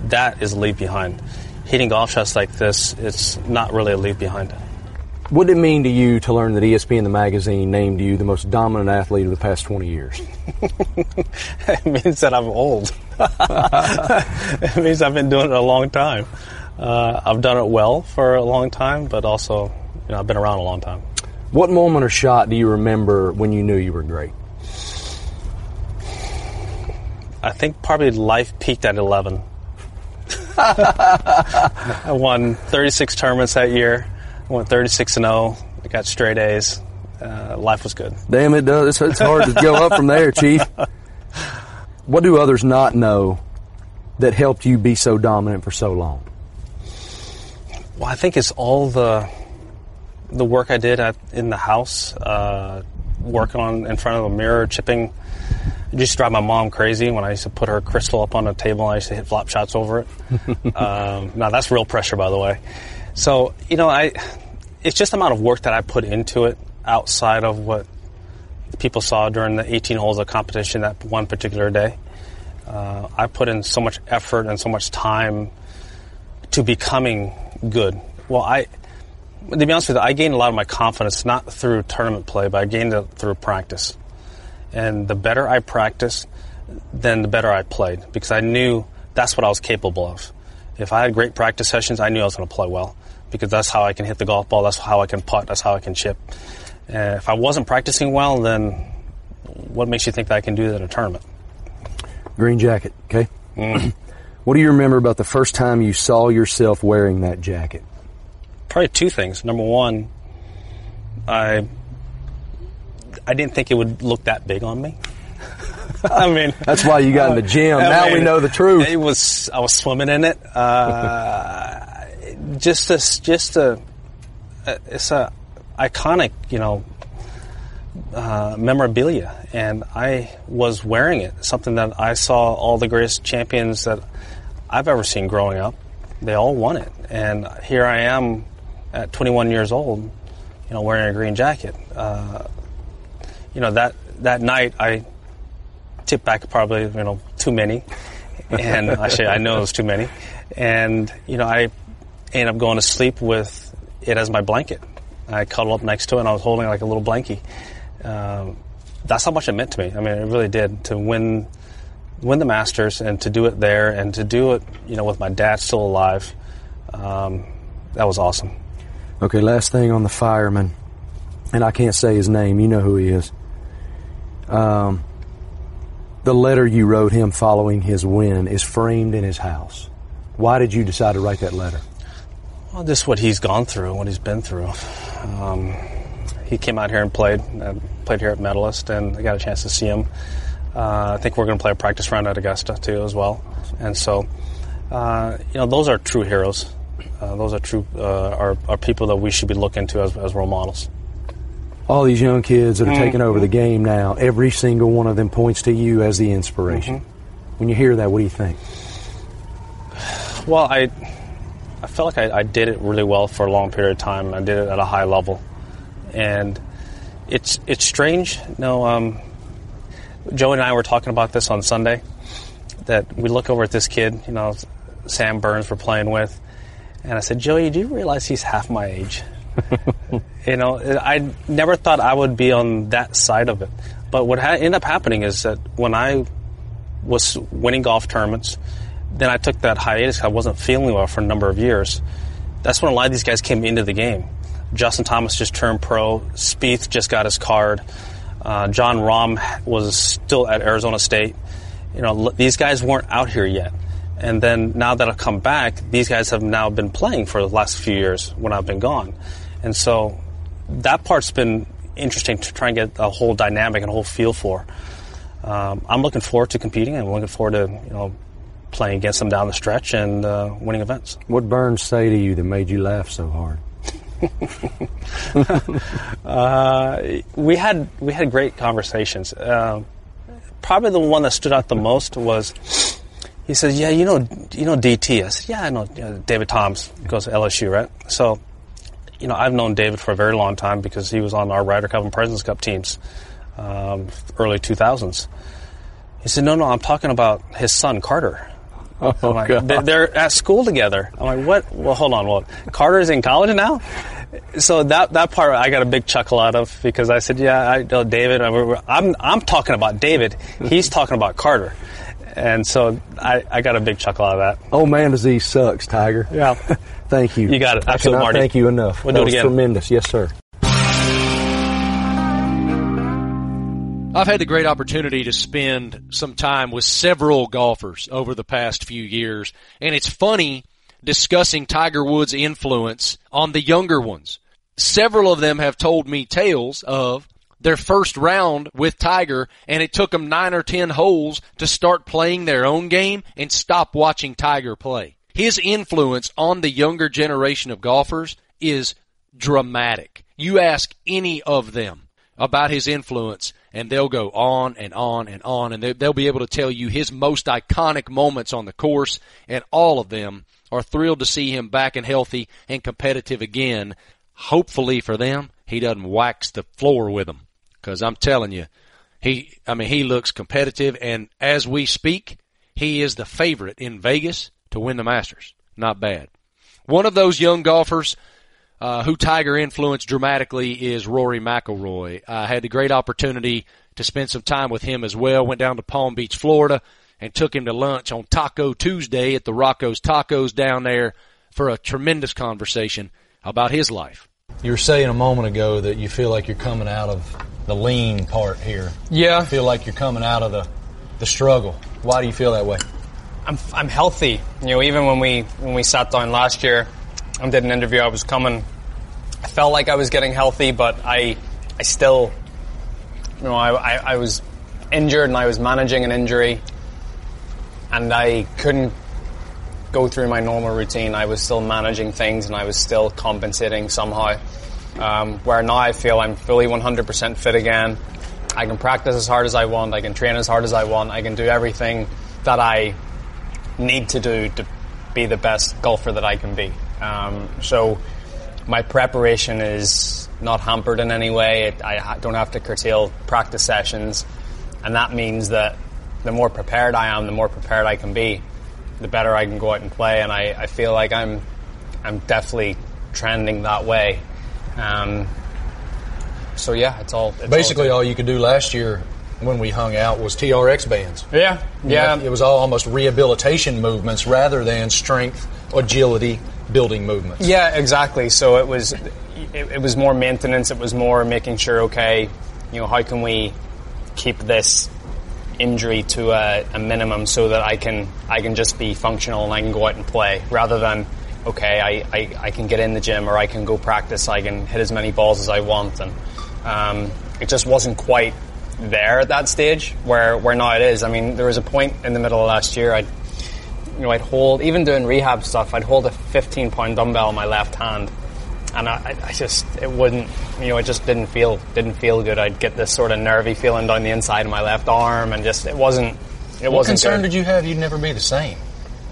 That is a leave behind. Hitting golf shots like this, it's not really a leave behind. What did it mean to you to learn that ESPN the magazine named you the most dominant athlete of the past 20 years? [LAUGHS] it means that I'm old. [LAUGHS] it means I've been doing it a long time. Uh, I've done it well for a long time, but also, you know, I've been around a long time. What moment or shot do you remember when you knew you were great? I think probably life peaked at 11. [LAUGHS] I won 36 tournaments that year. I went 36 and 0. I got straight A's. Uh, life was good. Damn, it does. It's, it's hard to go up from there, Chief. [LAUGHS] What do others not know that helped you be so dominant for so long? Well, I think it's all the the work I did at, in the house, uh, working on in front of a mirror, chipping. It used to drive my mom crazy when I used to put her crystal up on a table and I used to hit flop shots over it. [LAUGHS] um, now that's real pressure, by the way. So you know, I it's just the amount of work that I put into it outside of what people saw during the 18 holes of competition that one particular day. Uh, I put in so much effort and so much time to becoming good. Well, I, to be honest with you, I gained a lot of my confidence not through tournament play, but I gained it through practice. And the better I practiced, then the better I played because I knew that's what I was capable of. If I had great practice sessions, I knew I was going to play well because that's how I can hit the golf ball, that's how I can putt, that's how I can chip. Uh, if I wasn't practicing well, then what makes you think that I can do that in a tournament? Green jacket, okay? [CLEARS THROAT] what do you remember about the first time you saw yourself wearing that jacket? Probably two things. Number one, I I didn't think it would look that big on me. [LAUGHS] I mean, That's why you got in the gym. I now we know the truth. It was I was swimming in it. Uh, just this, just a, it's a iconic, you know, uh, memorabilia, and I was wearing it. Something that I saw all the greatest champions that I've ever seen growing up. They all won it, and here I am at 21 years old, you know, wearing a green jacket. Uh, you know that that night I tipped back probably you know too many, and actually I know it was too many, and you know I ended up going to sleep with it as my blanket. I cuddled up next to it, and I was holding like a little blankie. Um, that's how much it meant to me. I mean, it really did to win win the Masters and to do it there and to do it, you know, with my dad still alive. Um, that was awesome. Okay, last thing on the fireman, and I can't say his name. You know who he is. Um, the letter you wrote him following his win is framed in his house. Why did you decide to write that letter? Well, just what he's gone through, what he's been through. Um, he came out here and played, uh, played here at Medalist, and I got a chance to see him. Uh, I think we're going to play a practice round at Augusta too, as well. And so, uh, you know, those are true heroes. Uh, those are true uh, are, are people that we should be looking to as, as role models. All these young kids that are taking over the game now, every single one of them points to you as the inspiration. When you hear that, what do you think? Well, I I felt like I, I did it really well for a long period of time. I did it at a high level, and it's it's strange. No, um, Joey and I were talking about this on Sunday. That we look over at this kid, you know, Sam Burns, we're playing with, and I said, Joey, do you realize he's half my age? [LAUGHS] you know, I never thought I would be on that side of it. But what ha- ended up happening is that when I was winning golf tournaments, then I took that hiatus. I wasn't feeling well for a number of years. That's when a lot of these guys came into the game. Justin Thomas just turned pro. Spieth just got his card. Uh, Jon Rahm was still at Arizona State. You know, these guys weren't out here yet. And then now that I've come back, these guys have now been playing for the last few years when I've been gone. And so that part's been interesting to try and get a whole dynamic and a whole feel for. Um, I'm looking forward to competing. I'm looking forward to you know playing against them down the stretch and uh, winning events. What Burns say to you that made you laugh so hard? [LAUGHS] Uh, we had we had great conversations. Uh, probably the one that stood out the most was he says, "Yeah, you know, you know DT." I said, "Yeah, I know uh, David Toms goes to LSU, right?" So, you know, I've known David for a very long time because he was on our Ryder Cup and Presidents Cup teams, um, early 2000s. He said, "No, no, I'm talking about his son Carter." Oh, like, "They- They're at school together. I'm like, what? Well, hold on. Well, Carter's in college now. So that that part I got a big chuckle out of because I said, yeah, I know David. I'm, I'm talking about David. He's talking about Carter, and so I, I got a big chuckle out of that. Oh man, disease sucks, Tiger. Yeah. [LAUGHS] Thank you. You got it. I Absolutely, cannot Marty. thank you enough. We'll that do it was again. tremendous. Yes, sir. I've had the great opportunity to spend some time with several golfers over the past few years, and it's funny discussing Tiger Woods' influence on the younger ones. Several of them have told me tales of their first round with Tiger, and it took them nine or ten holes to start playing their own game and stop watching Tiger play. His influence on the younger generation of golfers is dramatic. You ask any of them about his influence and they'll go on and on and on and they, they'll be able to tell you his most iconic moments on the course and all of them are thrilled to see him back and healthy and competitive again. Hopefully for them, he doesn't wax the floor with them because I'm telling you, he, I mean, he looks competitive and as we speak, he is the favorite in Vegas to win the Masters. Not bad. One of those young golfers uh, who Tiger influenced dramatically is Rory McIlroy. I had the great opportunity to spend some time with him as well. Went down to Palm Beach, Florida, and took him to lunch on Taco Tuesday at the Rocco's Tacos down there for a tremendous conversation about his life. You were saying a moment ago that you feel like you're coming out of the lean part here. Yeah, I feel like you're coming out of the the struggle. Why do you feel that way? I'm I'm healthy. You know, even when we when we sat down last year and did an interview, I was coming. I felt like I was getting healthy, but I I still, you know, I I, I was injured and I was managing an injury, and I couldn't go through my normal routine. I was still managing things and I was still compensating somehow. Um, where now I feel I'm fully 100% fit again. I can practice as hard as I want. I can train as hard as I want. I can do everything that I need to do to be the best golfer that I can be. Um, so my preparation is not hampered in any way. It, I don't have to curtail practice sessions, and that means that the more prepared I am, the more prepared I can be, the better I can go out and play. And I, I feel like I'm I'm definitely trending that way. Um, so yeah, it's all it's Basically, all, all you could do last year when we hung out was TRX bands. yeah, yeah. It was all almost rehabilitation movements rather than strength, agility, building movements. Yeah, exactly. So it was, it, it was more maintenance. It was more making sure, okay, you know, how can we keep this injury to a, a minimum so that I can I can just be functional and I can go out and play rather than okay I, I, I can get in the gym or I can go practice I can hit as many balls as I want and um, it just wasn't quite there at that stage where where now it is. I mean there was a point in the middle of last year I'd you know I'd hold even doing rehab stuff I'd hold a 15 pound dumbbell in my left hand and I, I just it wouldn't you know it just didn't feel didn't feel good. I'd get this sort of nervy feeling down the inside of my left arm, and just it wasn't it What wasn't concern good. did you have you'd never be the same?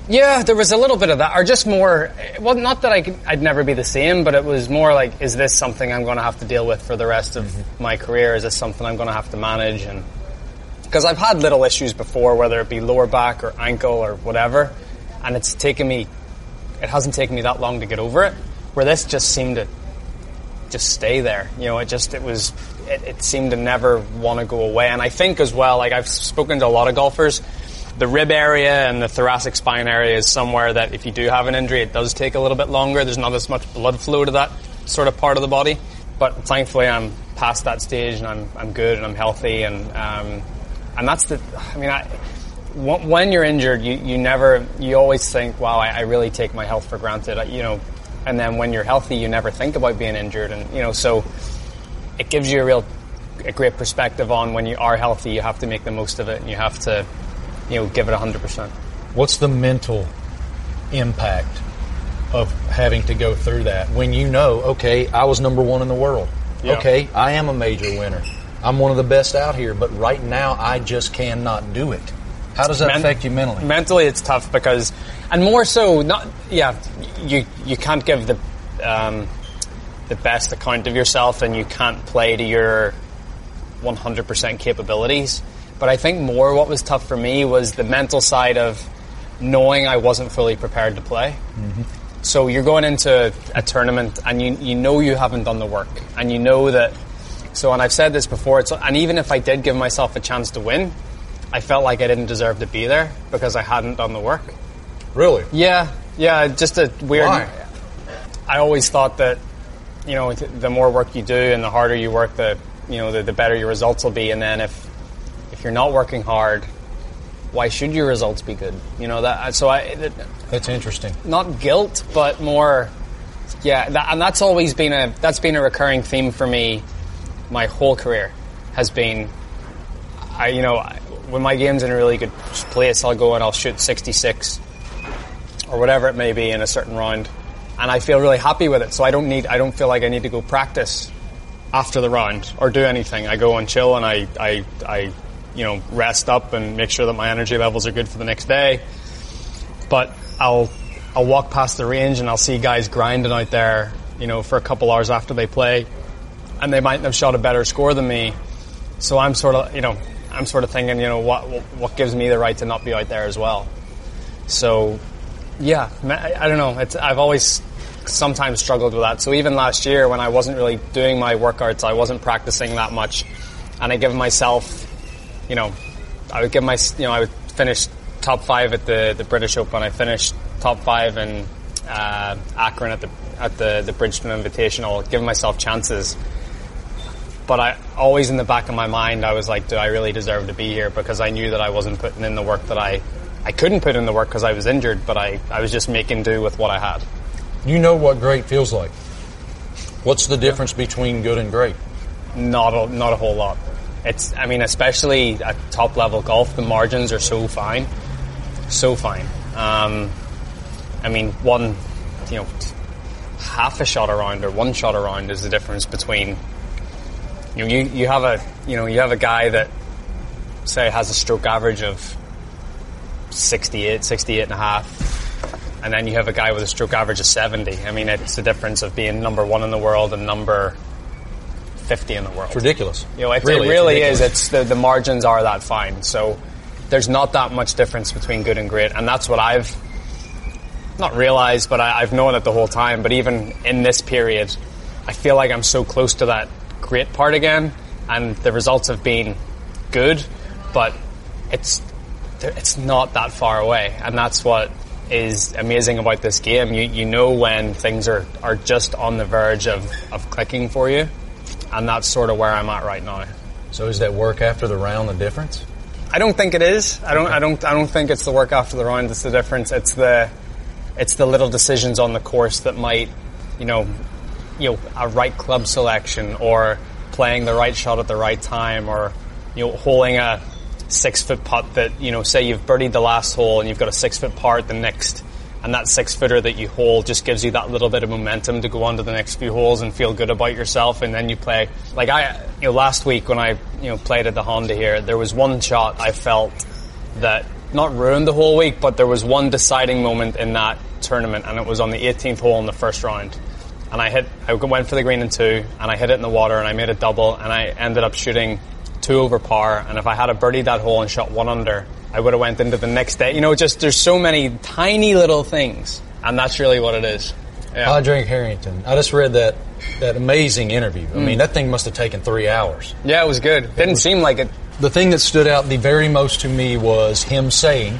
Yeah, there was a little bit of that, or just more. Well, not that I could, I'd never be the same, but it was more like, is this something I'm going to have to deal with for the rest of mm-hmm. my career? Is this something I'm going to have to manage? And because I've had little issues before, whether it be lower back or ankle or whatever, and it's taken me, it hasn't taken me that long to get over it. Where this just seemed to just stay there. You know, it just it was it, it seemed to never want to go away. And I think as well, like I've spoken to a lot of golfers, the rib area and the thoracic spine area is somewhere that if you do have an injury, it does take a little bit longer. There's not as much blood flow to that sort of part of the body. But thankfully, I'm past that stage and I'm I'm good and I'm healthy and um, and that's the. I mean, I. When you're injured, you, you never, you always think, wow, I, I really take my health for granted. I- You know, and then when you're healthy, you never think about being injured, and you know, so it gives you a real, a great perspective on when you are healthy, you have to make the most of it, and you have to, you know, give it hundred percent. What's the mental impact of having to go through that when you know, okay, I was number one in the world. Yeah. Okay, I am a major winner. I'm one of the best out here, but right now I just cannot do it. How does that Men- affect you mentally? Mentally, it's tough because, and more so, not yeah, you you can't give the um, the best account of yourself, and you can't play to your 100% capabilities. But I think more what was tough for me was the mental side of knowing I wasn't fully prepared to play. Mm-hmm. So you're going into a tournament and you, you know you haven't done the work and you know that so and I've said this before it's, and even if I did give myself a chance to win I felt like I didn't deserve to be there because I hadn't done the work. Really? Yeah, yeah, just a weird Why? I always thought that you know the more work you do and the harder you work the you know the, the better your results will be and then if you're not working hard why should your results be good? You know that so I it, That's interesting. not guilt, but more, yeah, that, and that's always been a that's been a recurring theme for me. My whole career has been, I you know, I- when my game's in a really good place, I'll go and I'll shoot 66 or whatever it may be in a certain round, and I feel really happy with it. So I don't need, I don't feel like I need to go practice after the round or do anything. I go and chill and I, I, I, you know, rest up and make sure that my energy levels are good for the next day but I'll I'll walk past the range and I'll see guys grinding out there, you know, for a couple hours after they play, and they might have shot a better score than me. So I'm sort of, you know, I'm sort of thinking, you know, what what gives me the right to not be out there as well. So, yeah, I don't know. It's, I've always sometimes struggled with that. So even last year when I wasn't really doing my workouts, I wasn't practicing that much, and I give myself, you know, I would give my, you know, I would finish top five at the, the British Open. I finished top five in uh, Akron at the at the the Bridgestone Invitational. Giving myself chances, but I always in the back of my mind I was like, do I really deserve to be here? Because I knew that I wasn't putting in the work that I I couldn't put in the work because I was injured, but I I was just making do with what I had. You know what great feels like. What's the difference between good and great? Not a, not a whole lot. It's, I mean, especially at top level golf, the margins are so fine, so fine. Um, I mean, one, you know, half a shot around or one shot around is the difference between you know, you, you have a you know you have a guy that say has a stroke average of 68 68 and a half and then you have a guy with a stroke average of 70 i mean it's the difference of being number one in the world and number 50 in the world It's ridiculous. you know, it Really, really, it's it really ridiculous. is. It's the, the margins are that fine. So there's not that much difference between good and great, and that's what I've not realized, but I, I've known it the whole time. But even in this period, I feel like I'm so close to that great part again, and the results have been good, but it's it's not that far away, and that's what is amazing about this game. You you know when things are, are just on the verge of, of clicking for you, and that's sort of where I'm at right now. So is that work after the round the difference? I don't think it is. I don't. I don't. I don't think it's the work after the round that's the difference. It's the, it's the little decisions on the course that might, you know, you know, a right club selection or playing the right shot at the right time or, you know, holding a six foot putt that you know, say you've birdied the last hole and you've got a six foot par at the next, and that six footer that you hold just gives you that little bit of momentum to go on to the next few holes and feel good about yourself, and then you play. Like I, you know, last week when I you know played at the Honda here, there was one shot I felt that not ruined the whole week, but there was one deciding moment in that tournament, and it was on the 18th hole in the first round. And I hit, I went for the green in two, and I hit it in the water, and I made a double, and I ended up shooting two over par. And if I had a birdie that hole and shot one under, I would have went into the next day. You know, just there's so many tiny little things, and that's really what it is. Yeah. Padraig Harrington. I just read that that amazing interview. I Mm. mean, that thing must have taken three hours. yeah, it was good. Didn't seem like it. The thing that stood out the very most to me was him saying,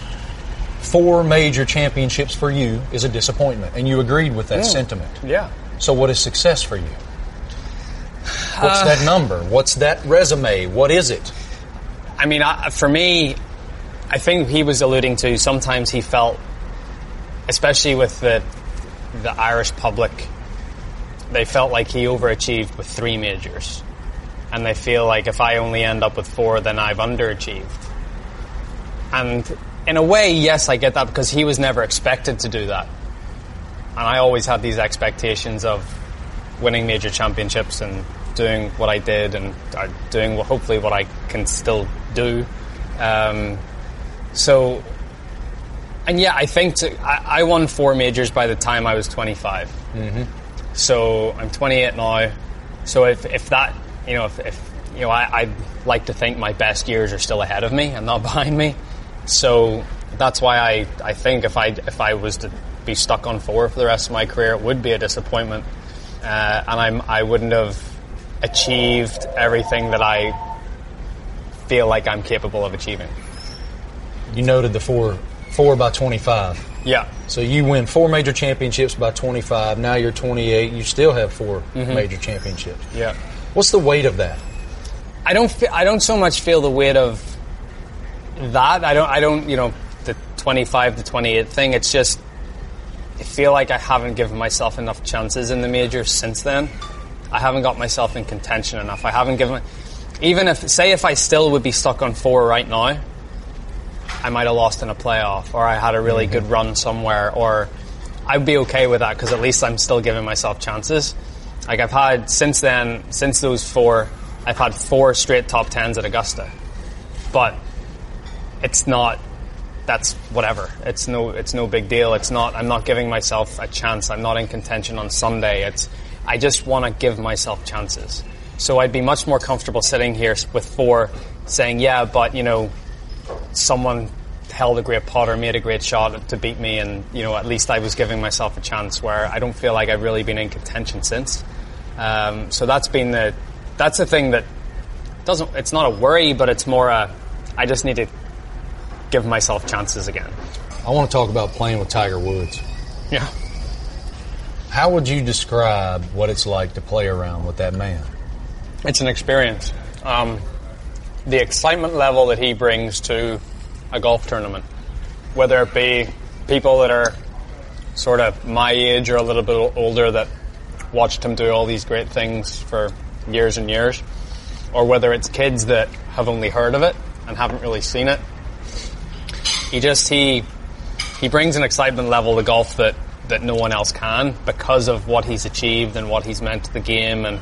four major championships for you is a disappointment. And you agreed with that sentiment. Yeah. So, what is success for you? What's that number? What's that resume? What is it? I mean, I, for me, I think he was alluding to sometimes he felt, especially with the the Irish public, they felt like he overachieved with three majors, and they feel like if I only end up with four, then I've underachieved. And in a way, yes, I get that because he was never expected to do that, and I always had these expectations of winning major championships and doing what I did and uh, doing hopefully what I can still do. Um, so, and yeah, I think to, I, I won four majors by the time I was 25. Mm-hmm. So I'm 28 now. So if, if that, you know, if, if you know, I, I'd like to think my best years are still ahead of me and not [LAUGHS] behind me. So that's why I, I think if I if I was to be stuck on four for the rest of my career, it would be a disappointment, uh, and I'm I wouldn't have achieved everything that I feel like I'm capable of achieving. You noted the four four by twenty five. Yeah, So you win four major championships by twenty five. Now you're twenty eight. You still have 4 mm-hmm. major championships. yeah. What's the weight of that? I don't fe- I don't so much feel the weight of that. I don't I don't you know the 25 to 28 thing. It's just I feel like I haven't given myself enough chances in the majors since then. I haven't got myself in contention enough. I haven't given even if say if I still would be stuck on four right now, I might have lost in a playoff or I had a really mm-hmm. good run somewhere or I'd be okay with that because at least I'm still giving myself chances. Like I've had since then, since those four, I've had four straight top tens at Augusta, but it's not. That's whatever. It's no. It's no big deal. It's not. I'm not giving myself a chance. I'm not in contention on Sunday. It's. I just want to give myself chances. So I'd be much more comfortable sitting here with four, saying, "Yeah, but you know, someone held a great putt or made a great shot to beat me, and you know, at least I was giving myself a chance. Where I don't feel like I've really been in contention since. Um, so that's been the that's the thing that doesn't. It's not a worry, but it's more a. I just need to give myself chances again. I want to talk about playing with Tiger Woods. Yeah. How would you describe what it's like to play around with that man? It's an experience. Um, the excitement level that he brings to a golf tournament, whether it be people that are sort of my age or a little bit older that watched him do all these great things for years and years, or whether it's kids that have only heard of it and haven't really seen it. He just he he brings an excitement level to golf that that no one else can because of what he's achieved and what he's meant to the game and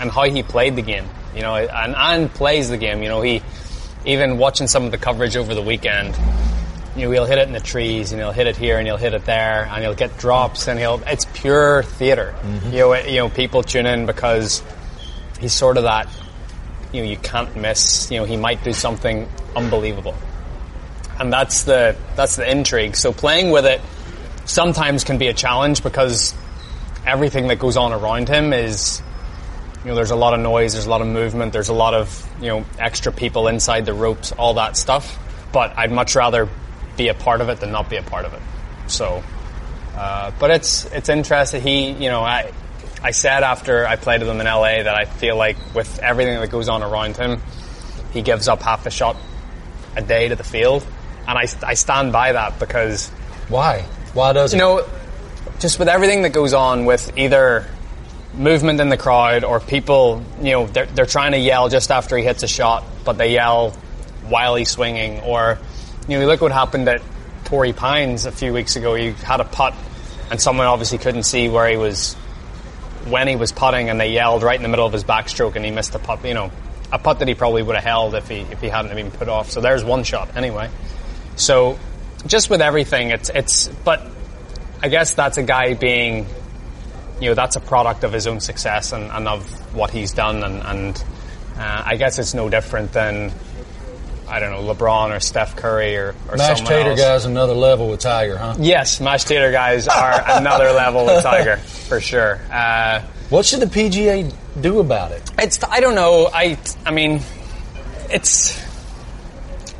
and how he played the game. You know, and and plays the game. You know, he even watching some of the coverage over the weekend. You know, he'll hit it in the trees, and he'll hit it here, and he'll hit it there, and he'll get drops, and he'll. It's pure theater. Mm-hmm. You know, it- you know, people tune in because he's sort of that. You know, you can't miss. You know, he might do something unbelievable, and that's the that's the intrigue. So playing with it sometimes can be a challenge because everything that goes on around him is you know, there's a lot of noise, there's a lot of movement, there's a lot of, you know, extra people inside the ropes, all that stuff. But I'd much rather be a part of it than not be a part of it. So, uh, but it's, it's interesting. He, you know, I, I said after I played with him in LA that I feel like with everything that goes on around him, he gives up half a shot a day to the field. And I, I stand by that because Why? Why does you know, just with everything that goes on with either movement in the crowd or people, you know, they're, they're trying to yell just after he hits a shot, but they yell while he's swinging. Or, you know, look what happened at Torrey Pines a few weeks ago. He had a putt, and someone obviously couldn't see where he was when he was putting, and they yelled right in the middle of his backstroke, and he missed a putt. You know, a putt that he probably would have held if he if he hadn't been put off. So there's one shot anyway. So just with everything, it's it's. But I guess that's a guy being, you know, that's a product of his own success and, and of what he's done, and, and uh, I guess it's no different than I don't know LeBron or Steph Curry or, or Mashed someone tater else. guy's another level with Tiger, huh? Yes, mashed tater guys are [LAUGHS] another level with Tiger for sure. Uh, What should the PGA do about it? It's I don't know. I I mean, it's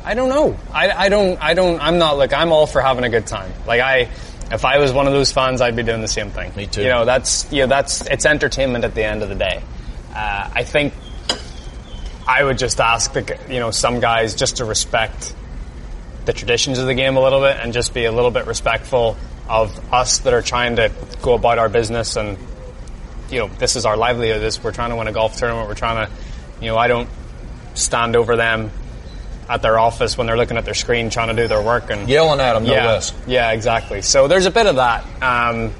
I don't know. I, I don't I don't I'm not like I'm all for having a good time. Like I if I was one of those fans, I'd be doing the same thing. Me too. You know, that's you know that's it's entertainment at the end of the day. Uh, I think I would just ask the you know some guys just to respect the traditions of the game a little bit and just be a little bit respectful of us that are trying to go about our business and you know, this is our livelihood. This we're trying to win a golf tournament. We're trying to, you know, I don't stand over them at their office when they're looking at their screen trying to do their work and Yelling at them, no yeah, less. yeah, exactly. So there's a bit of that. Um,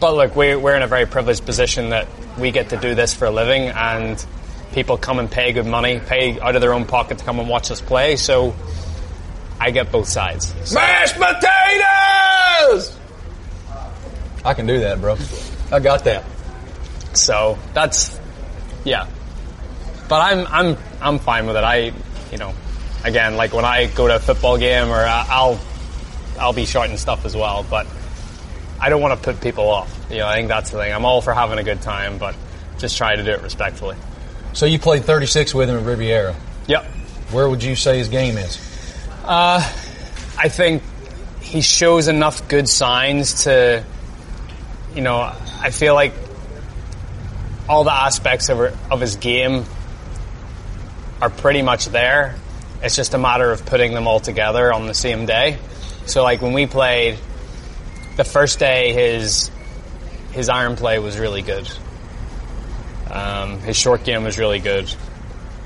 but look, we, we're in a very privileged position that we get to do this for a living, and people come and pay good money, pay out of their own pocket to come and watch us play. So I get both sides. So- Mashed potatoes! I can do that, bro. I got that. So that's yeah. But I'm I'm I'm fine with it. I you know again like when I go to a football game or I- I'll I'll be shouting stuff as well. But I don't want to put people off. You know I think that's the thing. I'm all for having a good time, but just try to do it respectfully. So you played 36 with him at Riviera. Yep. Where would you say his game is? Uh, I think he shows enough good signs to, you know, I feel like all the aspects of, of his game are pretty much there. It's just a matter of putting them all together on the same day. So, like when we played the first day, his his iron play was really good. Um, his short game was really good,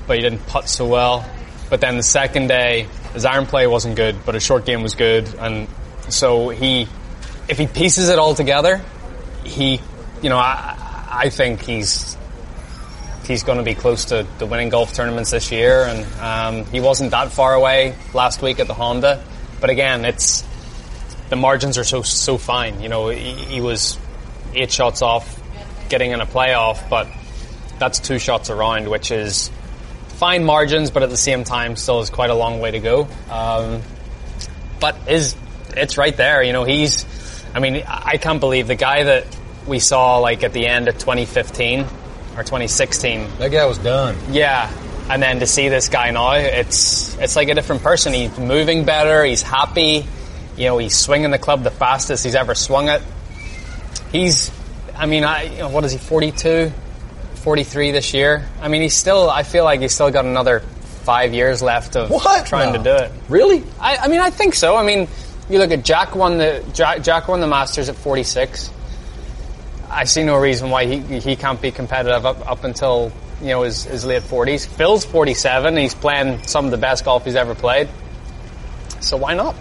but he didn't putt so well. But then the second day, his iron play wasn't good, but his short game was good, and so he, if he pieces it all together, he, you know, I, I think he's he's going to be close to the winning golf tournaments this year, and um, he wasn't that far away last week at the Honda. But again, it's the margins are so so fine. You know, he, he was eight shots off getting in a playoff, but that's two shots around, which is fine margins, but at the same time, still is quite a long way to go. Um, but is it's right there. You know, he's. I mean, I can't believe the guy that we saw like at the end of 2015 or 2016. That guy was done. Yeah, and then to see this guy now, it's it's like a different person. He's moving better. He's happy. You know, he's swinging the club the fastest he's ever swung it. He's, I mean, I you know, what is he? 42, 43 this year. I mean, he's still. I feel like he's still got another five years left of What? trying No. to do it. Really? I, I mean, I think so. I mean, you look at Jack won the Jack, Jack won the Masters at 46. I see no reason why he he can't be competitive up up until you know his, his late forties. Phil's forty seven. He's playing some of the best golf he's ever played. So why not?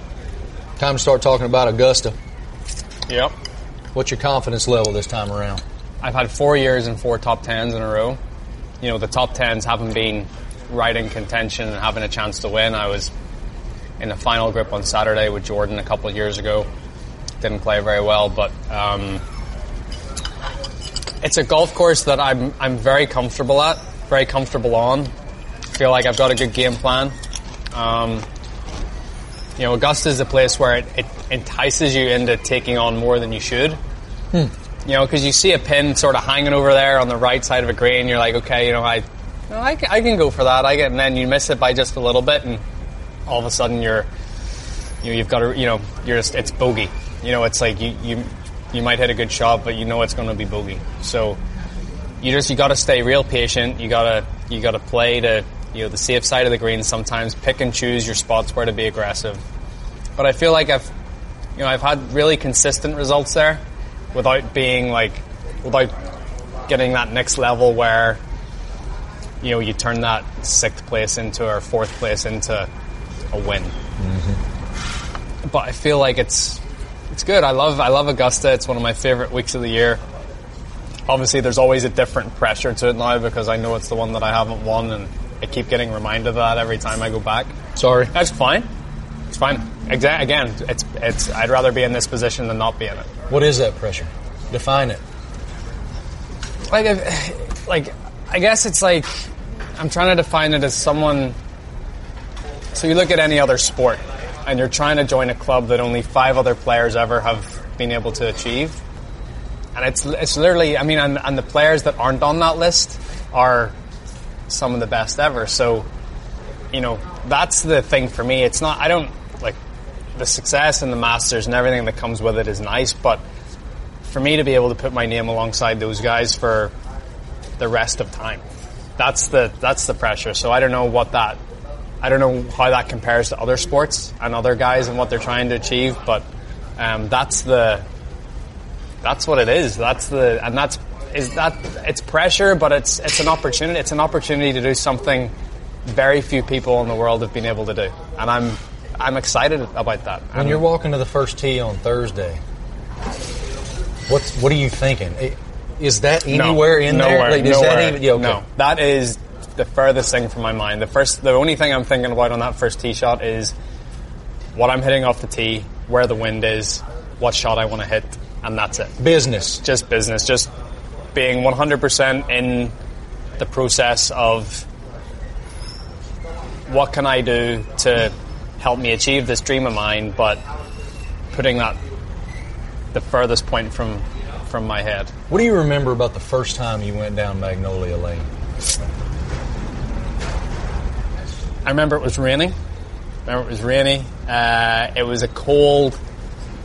Time to start talking about Augusta. Yep. What's your confidence level this time around? I've had four years and four top tens in a row. You know the top tens haven't been right in contention and having a chance to win. I was in the final grip on Saturday with Jordan a couple of years ago. Didn't play very well, but um, it's a golf course that I'm I'm very comfortable at, very comfortable on. Feel like I've got a good game plan. Um, you know, Augusta is a place where it, it entices you into taking on more than you should. You know, because you see a pin sort of hanging over there on the right side of a green, you're like, okay, you know, I, no, I, I can go for that. I get, and then you miss it by just a little bit, and all of a sudden you're, you know, you've got to, you know, you're just, it's bogey. You know, it's like you, you, you might hit a good shot, but you know it's going to be bogey. So you just, you got to stay real patient. You got to, you got to play to, you know, the safe side of the green. Sometimes pick and choose your spots where to be aggressive. But I feel like I've, you know, I've had really consistent results there, without being like, without getting that next level where, you know, you turn that sixth place into or fourth place into a win. Mm-hmm. But I feel like it's it's good. I love I love Augusta. It's one of my favorite weeks of the year. Obviously, there's always a different pressure to it now because I know it's the one that I haven't won, and I keep getting reminded of that every time I go back. Sorry. That's fine. It's fine. Exa- Again, it's it's. I'd rather be in this position than not be in it. What is that pressure? Define it. like if, like I guess it's like I'm trying to define it as someone. So you look at any other sport, and you're trying to join a club that only five other players ever have been able to achieve, and it's it's literally I mean, and, and the players that aren't on that list are some of the best ever. So you know that's the thing for me. It's not I don't like the success and the masters and everything that comes with it is nice, but for me to be able to put my name alongside those guys for the rest of time. That's the that's the pressure. So I don't know what that I don't know how that compares to other sports and other guys and what they're trying to achieve, but um, that's the that's what it is. That's the and that's is that it's pressure, but it's it's an opportunity. It's an opportunity to do something very few people in the world have been able to do, and I'm I'm excited about that. When And- you're walking to the first tee on Thursday, what's what are you thinking? Is that anywhere in there? Like, is nowhere. that even? Yeah, okay. No, that is the furthest thing from my mind. The first, the only thing I'm thinking about on that first tee shot is what I'm hitting off the tee, where the wind is, what shot I want to hit, and that's it. Business. Just business, just being 100% in the process of what can I do to help me achieve this dream of mine, but putting that the furthest point from from my head. What do you remember about the first time you went down Magnolia Lane? I remember it was raining. I remember it was rainy. Uh, it was a cold.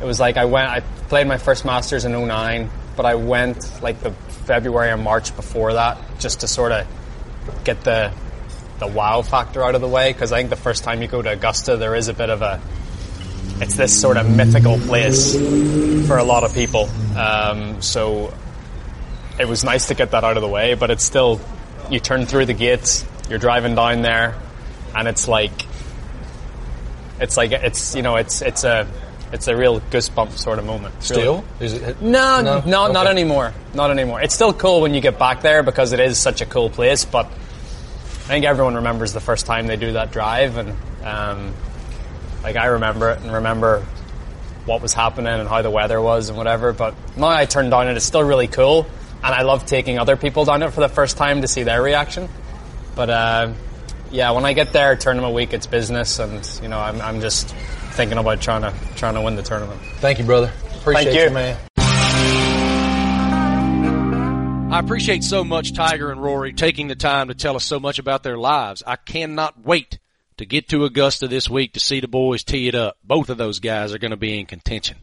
It was like I went. I played my first Masters in 09, but I went like the February or March before that, just to sort of get the the wow factor out of the way. Because I think the first time you go to Augusta, there is a bit of a. It's this sort of mythical place for a lot of people. Um, so it was nice to get that out of the way, but it's still, you turn through the gates, you're driving down there, and it's like, it's like, it's, you know, it's, it's a, it's a real goosebump sort of moment. Really- Still? Is it? no, no, not Okay. anymore. Not anymore. It's still cool when you get back there because it is such a cool place. But I think everyone remembers the first time they do that drive, and um, like I remember it and remember what was happening and how the weather was and whatever. But now I turn down it, it's still really cool, and I love taking other people down it for the first time to see their reaction. But uh, yeah, when I get there, tournament week, it's business, and you know I'm, I'm just thinking about trying to trying to win the tournament. Thank you, brother. Appreciate you. you, man. I appreciate so much Tiger and Rory taking the time to tell us so much about their lives. I cannot wait to get to Augusta this week to see the boys tee it up. Both of those guys are going to be in contention.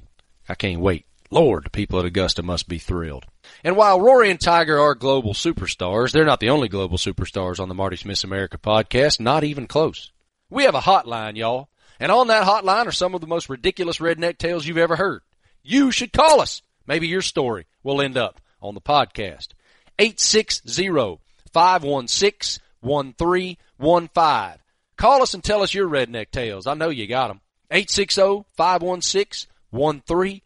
I can't wait. Lord, people at Augusta must be thrilled. And while Rory and Tiger are global superstars, they're not the only global superstars on the Marty Smith America podcast, not even close. We have a hotline, y'all. And on that hotline are some of the most ridiculous redneck tales you've ever heard. You should call us. Maybe your story will end up on the podcast. 860-516-1315. Call us and tell us your redneck tales. I know you got them. 860-516-1315.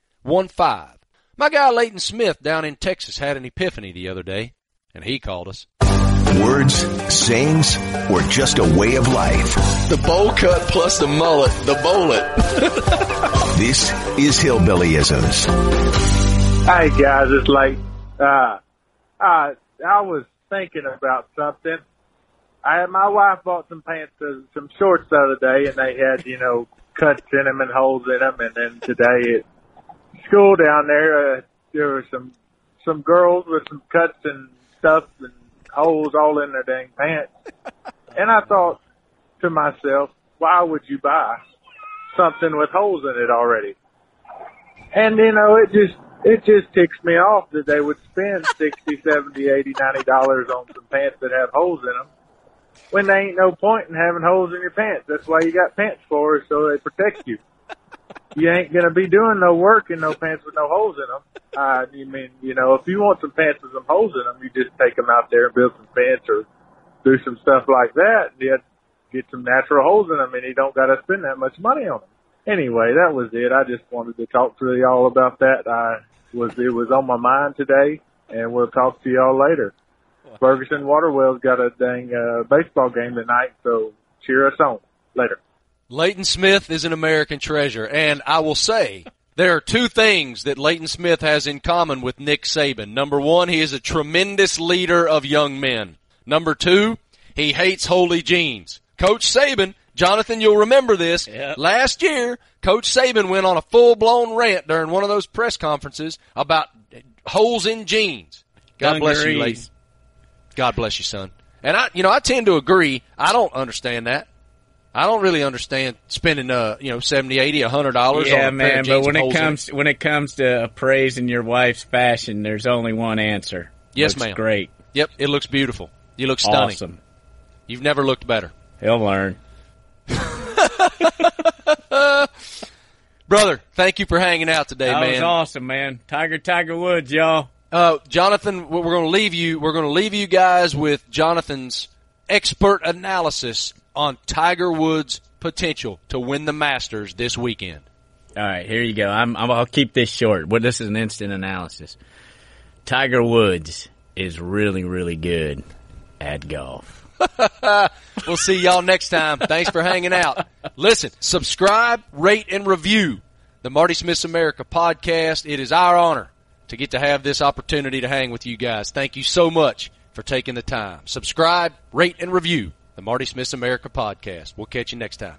My guy Leighton Smith down in Texas had an epiphany the other day, and he called us. Words, sayings, or just a way of life. The bowl cut plus the mullet, the bowlet. [LAUGHS] This is Hillbillyisms. Hey guys, it's late. Uh, uh, I was thinking about something. I had my wife bought some pants, uh, some shorts the other day, and they had you know cuts in them and holes in them. And then today at school down there, uh, there were some some girls with some cuts and stuff and holes all in their dang pants. [LAUGHS] And I thought to myself, why would you buy something with holes in it already? And you know, it just it just ticks me off that they would spend [LAUGHS] sixty, seventy, eighty, ninety dollars on some pants that have holes in them when there ain't no point in having holes in your pants. That's why you got pants for, so they protect you. You ain't gonna be doing no work in no pants with no holes in them. Uh, you mean, you know, if you want some pants with some holes in them, you just take them out there and build some fence or do some stuff like that. You get some natural holes in them, and you don't got to spend that much money on them. Anyway, that was it. I just wanted to talk to y'all about that. I was it was on my mind today, and we'll talk to y'all later. Ferguson Waterwell's got a dang uh, baseball game tonight, so cheer us on. Later. Leighton Smith is an American treasure, and I will say there are two things that Leighton Smith has in common with Nick Saban. Number one, he is a tremendous leader of young men. Number two, he hates holy jeans. Coach Saban, Jonathan, you'll remember this. Yep. Last year, Coach Saban went on a full blown rant during one of those press conferences about holes in jeans. God bless you, Dungarees. Leighton. God bless you, son. And I, you know, I tend to agree. I don't understand that. I don't really understand spending, uh, you know, seventy, eighty, a hundred dollars. on a Yeah, man. But when it holes in comes when it comes to appraising your wife's fashion, there's only one answer. Yes, Looks ma'am. Great, Yep, it looks beautiful. You look stunning. awesome. You've never looked better. He'll learn. [LAUGHS] Brother, thank you for hanging out today, that man. was awesome, man. Tiger, Tiger Woods, y'all. Uh, Jonathan, we're going to leave you. We're going to leave you guys with Jonathan's expert analysis on Tiger Woods' potential to win the Masters this weekend. All right, here you go. I'm, I'm, I'll keep this short. Well, this is an instant analysis. Tiger Woods is really, really good at golf. [LAUGHS] We'll see y'all next time. Thanks for hanging out. Listen, subscribe, rate, and review the Marty Smith's America podcast. It is our honor to get to have this opportunity to hang with you guys. Thank you so much for taking the time. Subscribe, rate, and review the Marty Smith's America podcast. We'll catch you next time.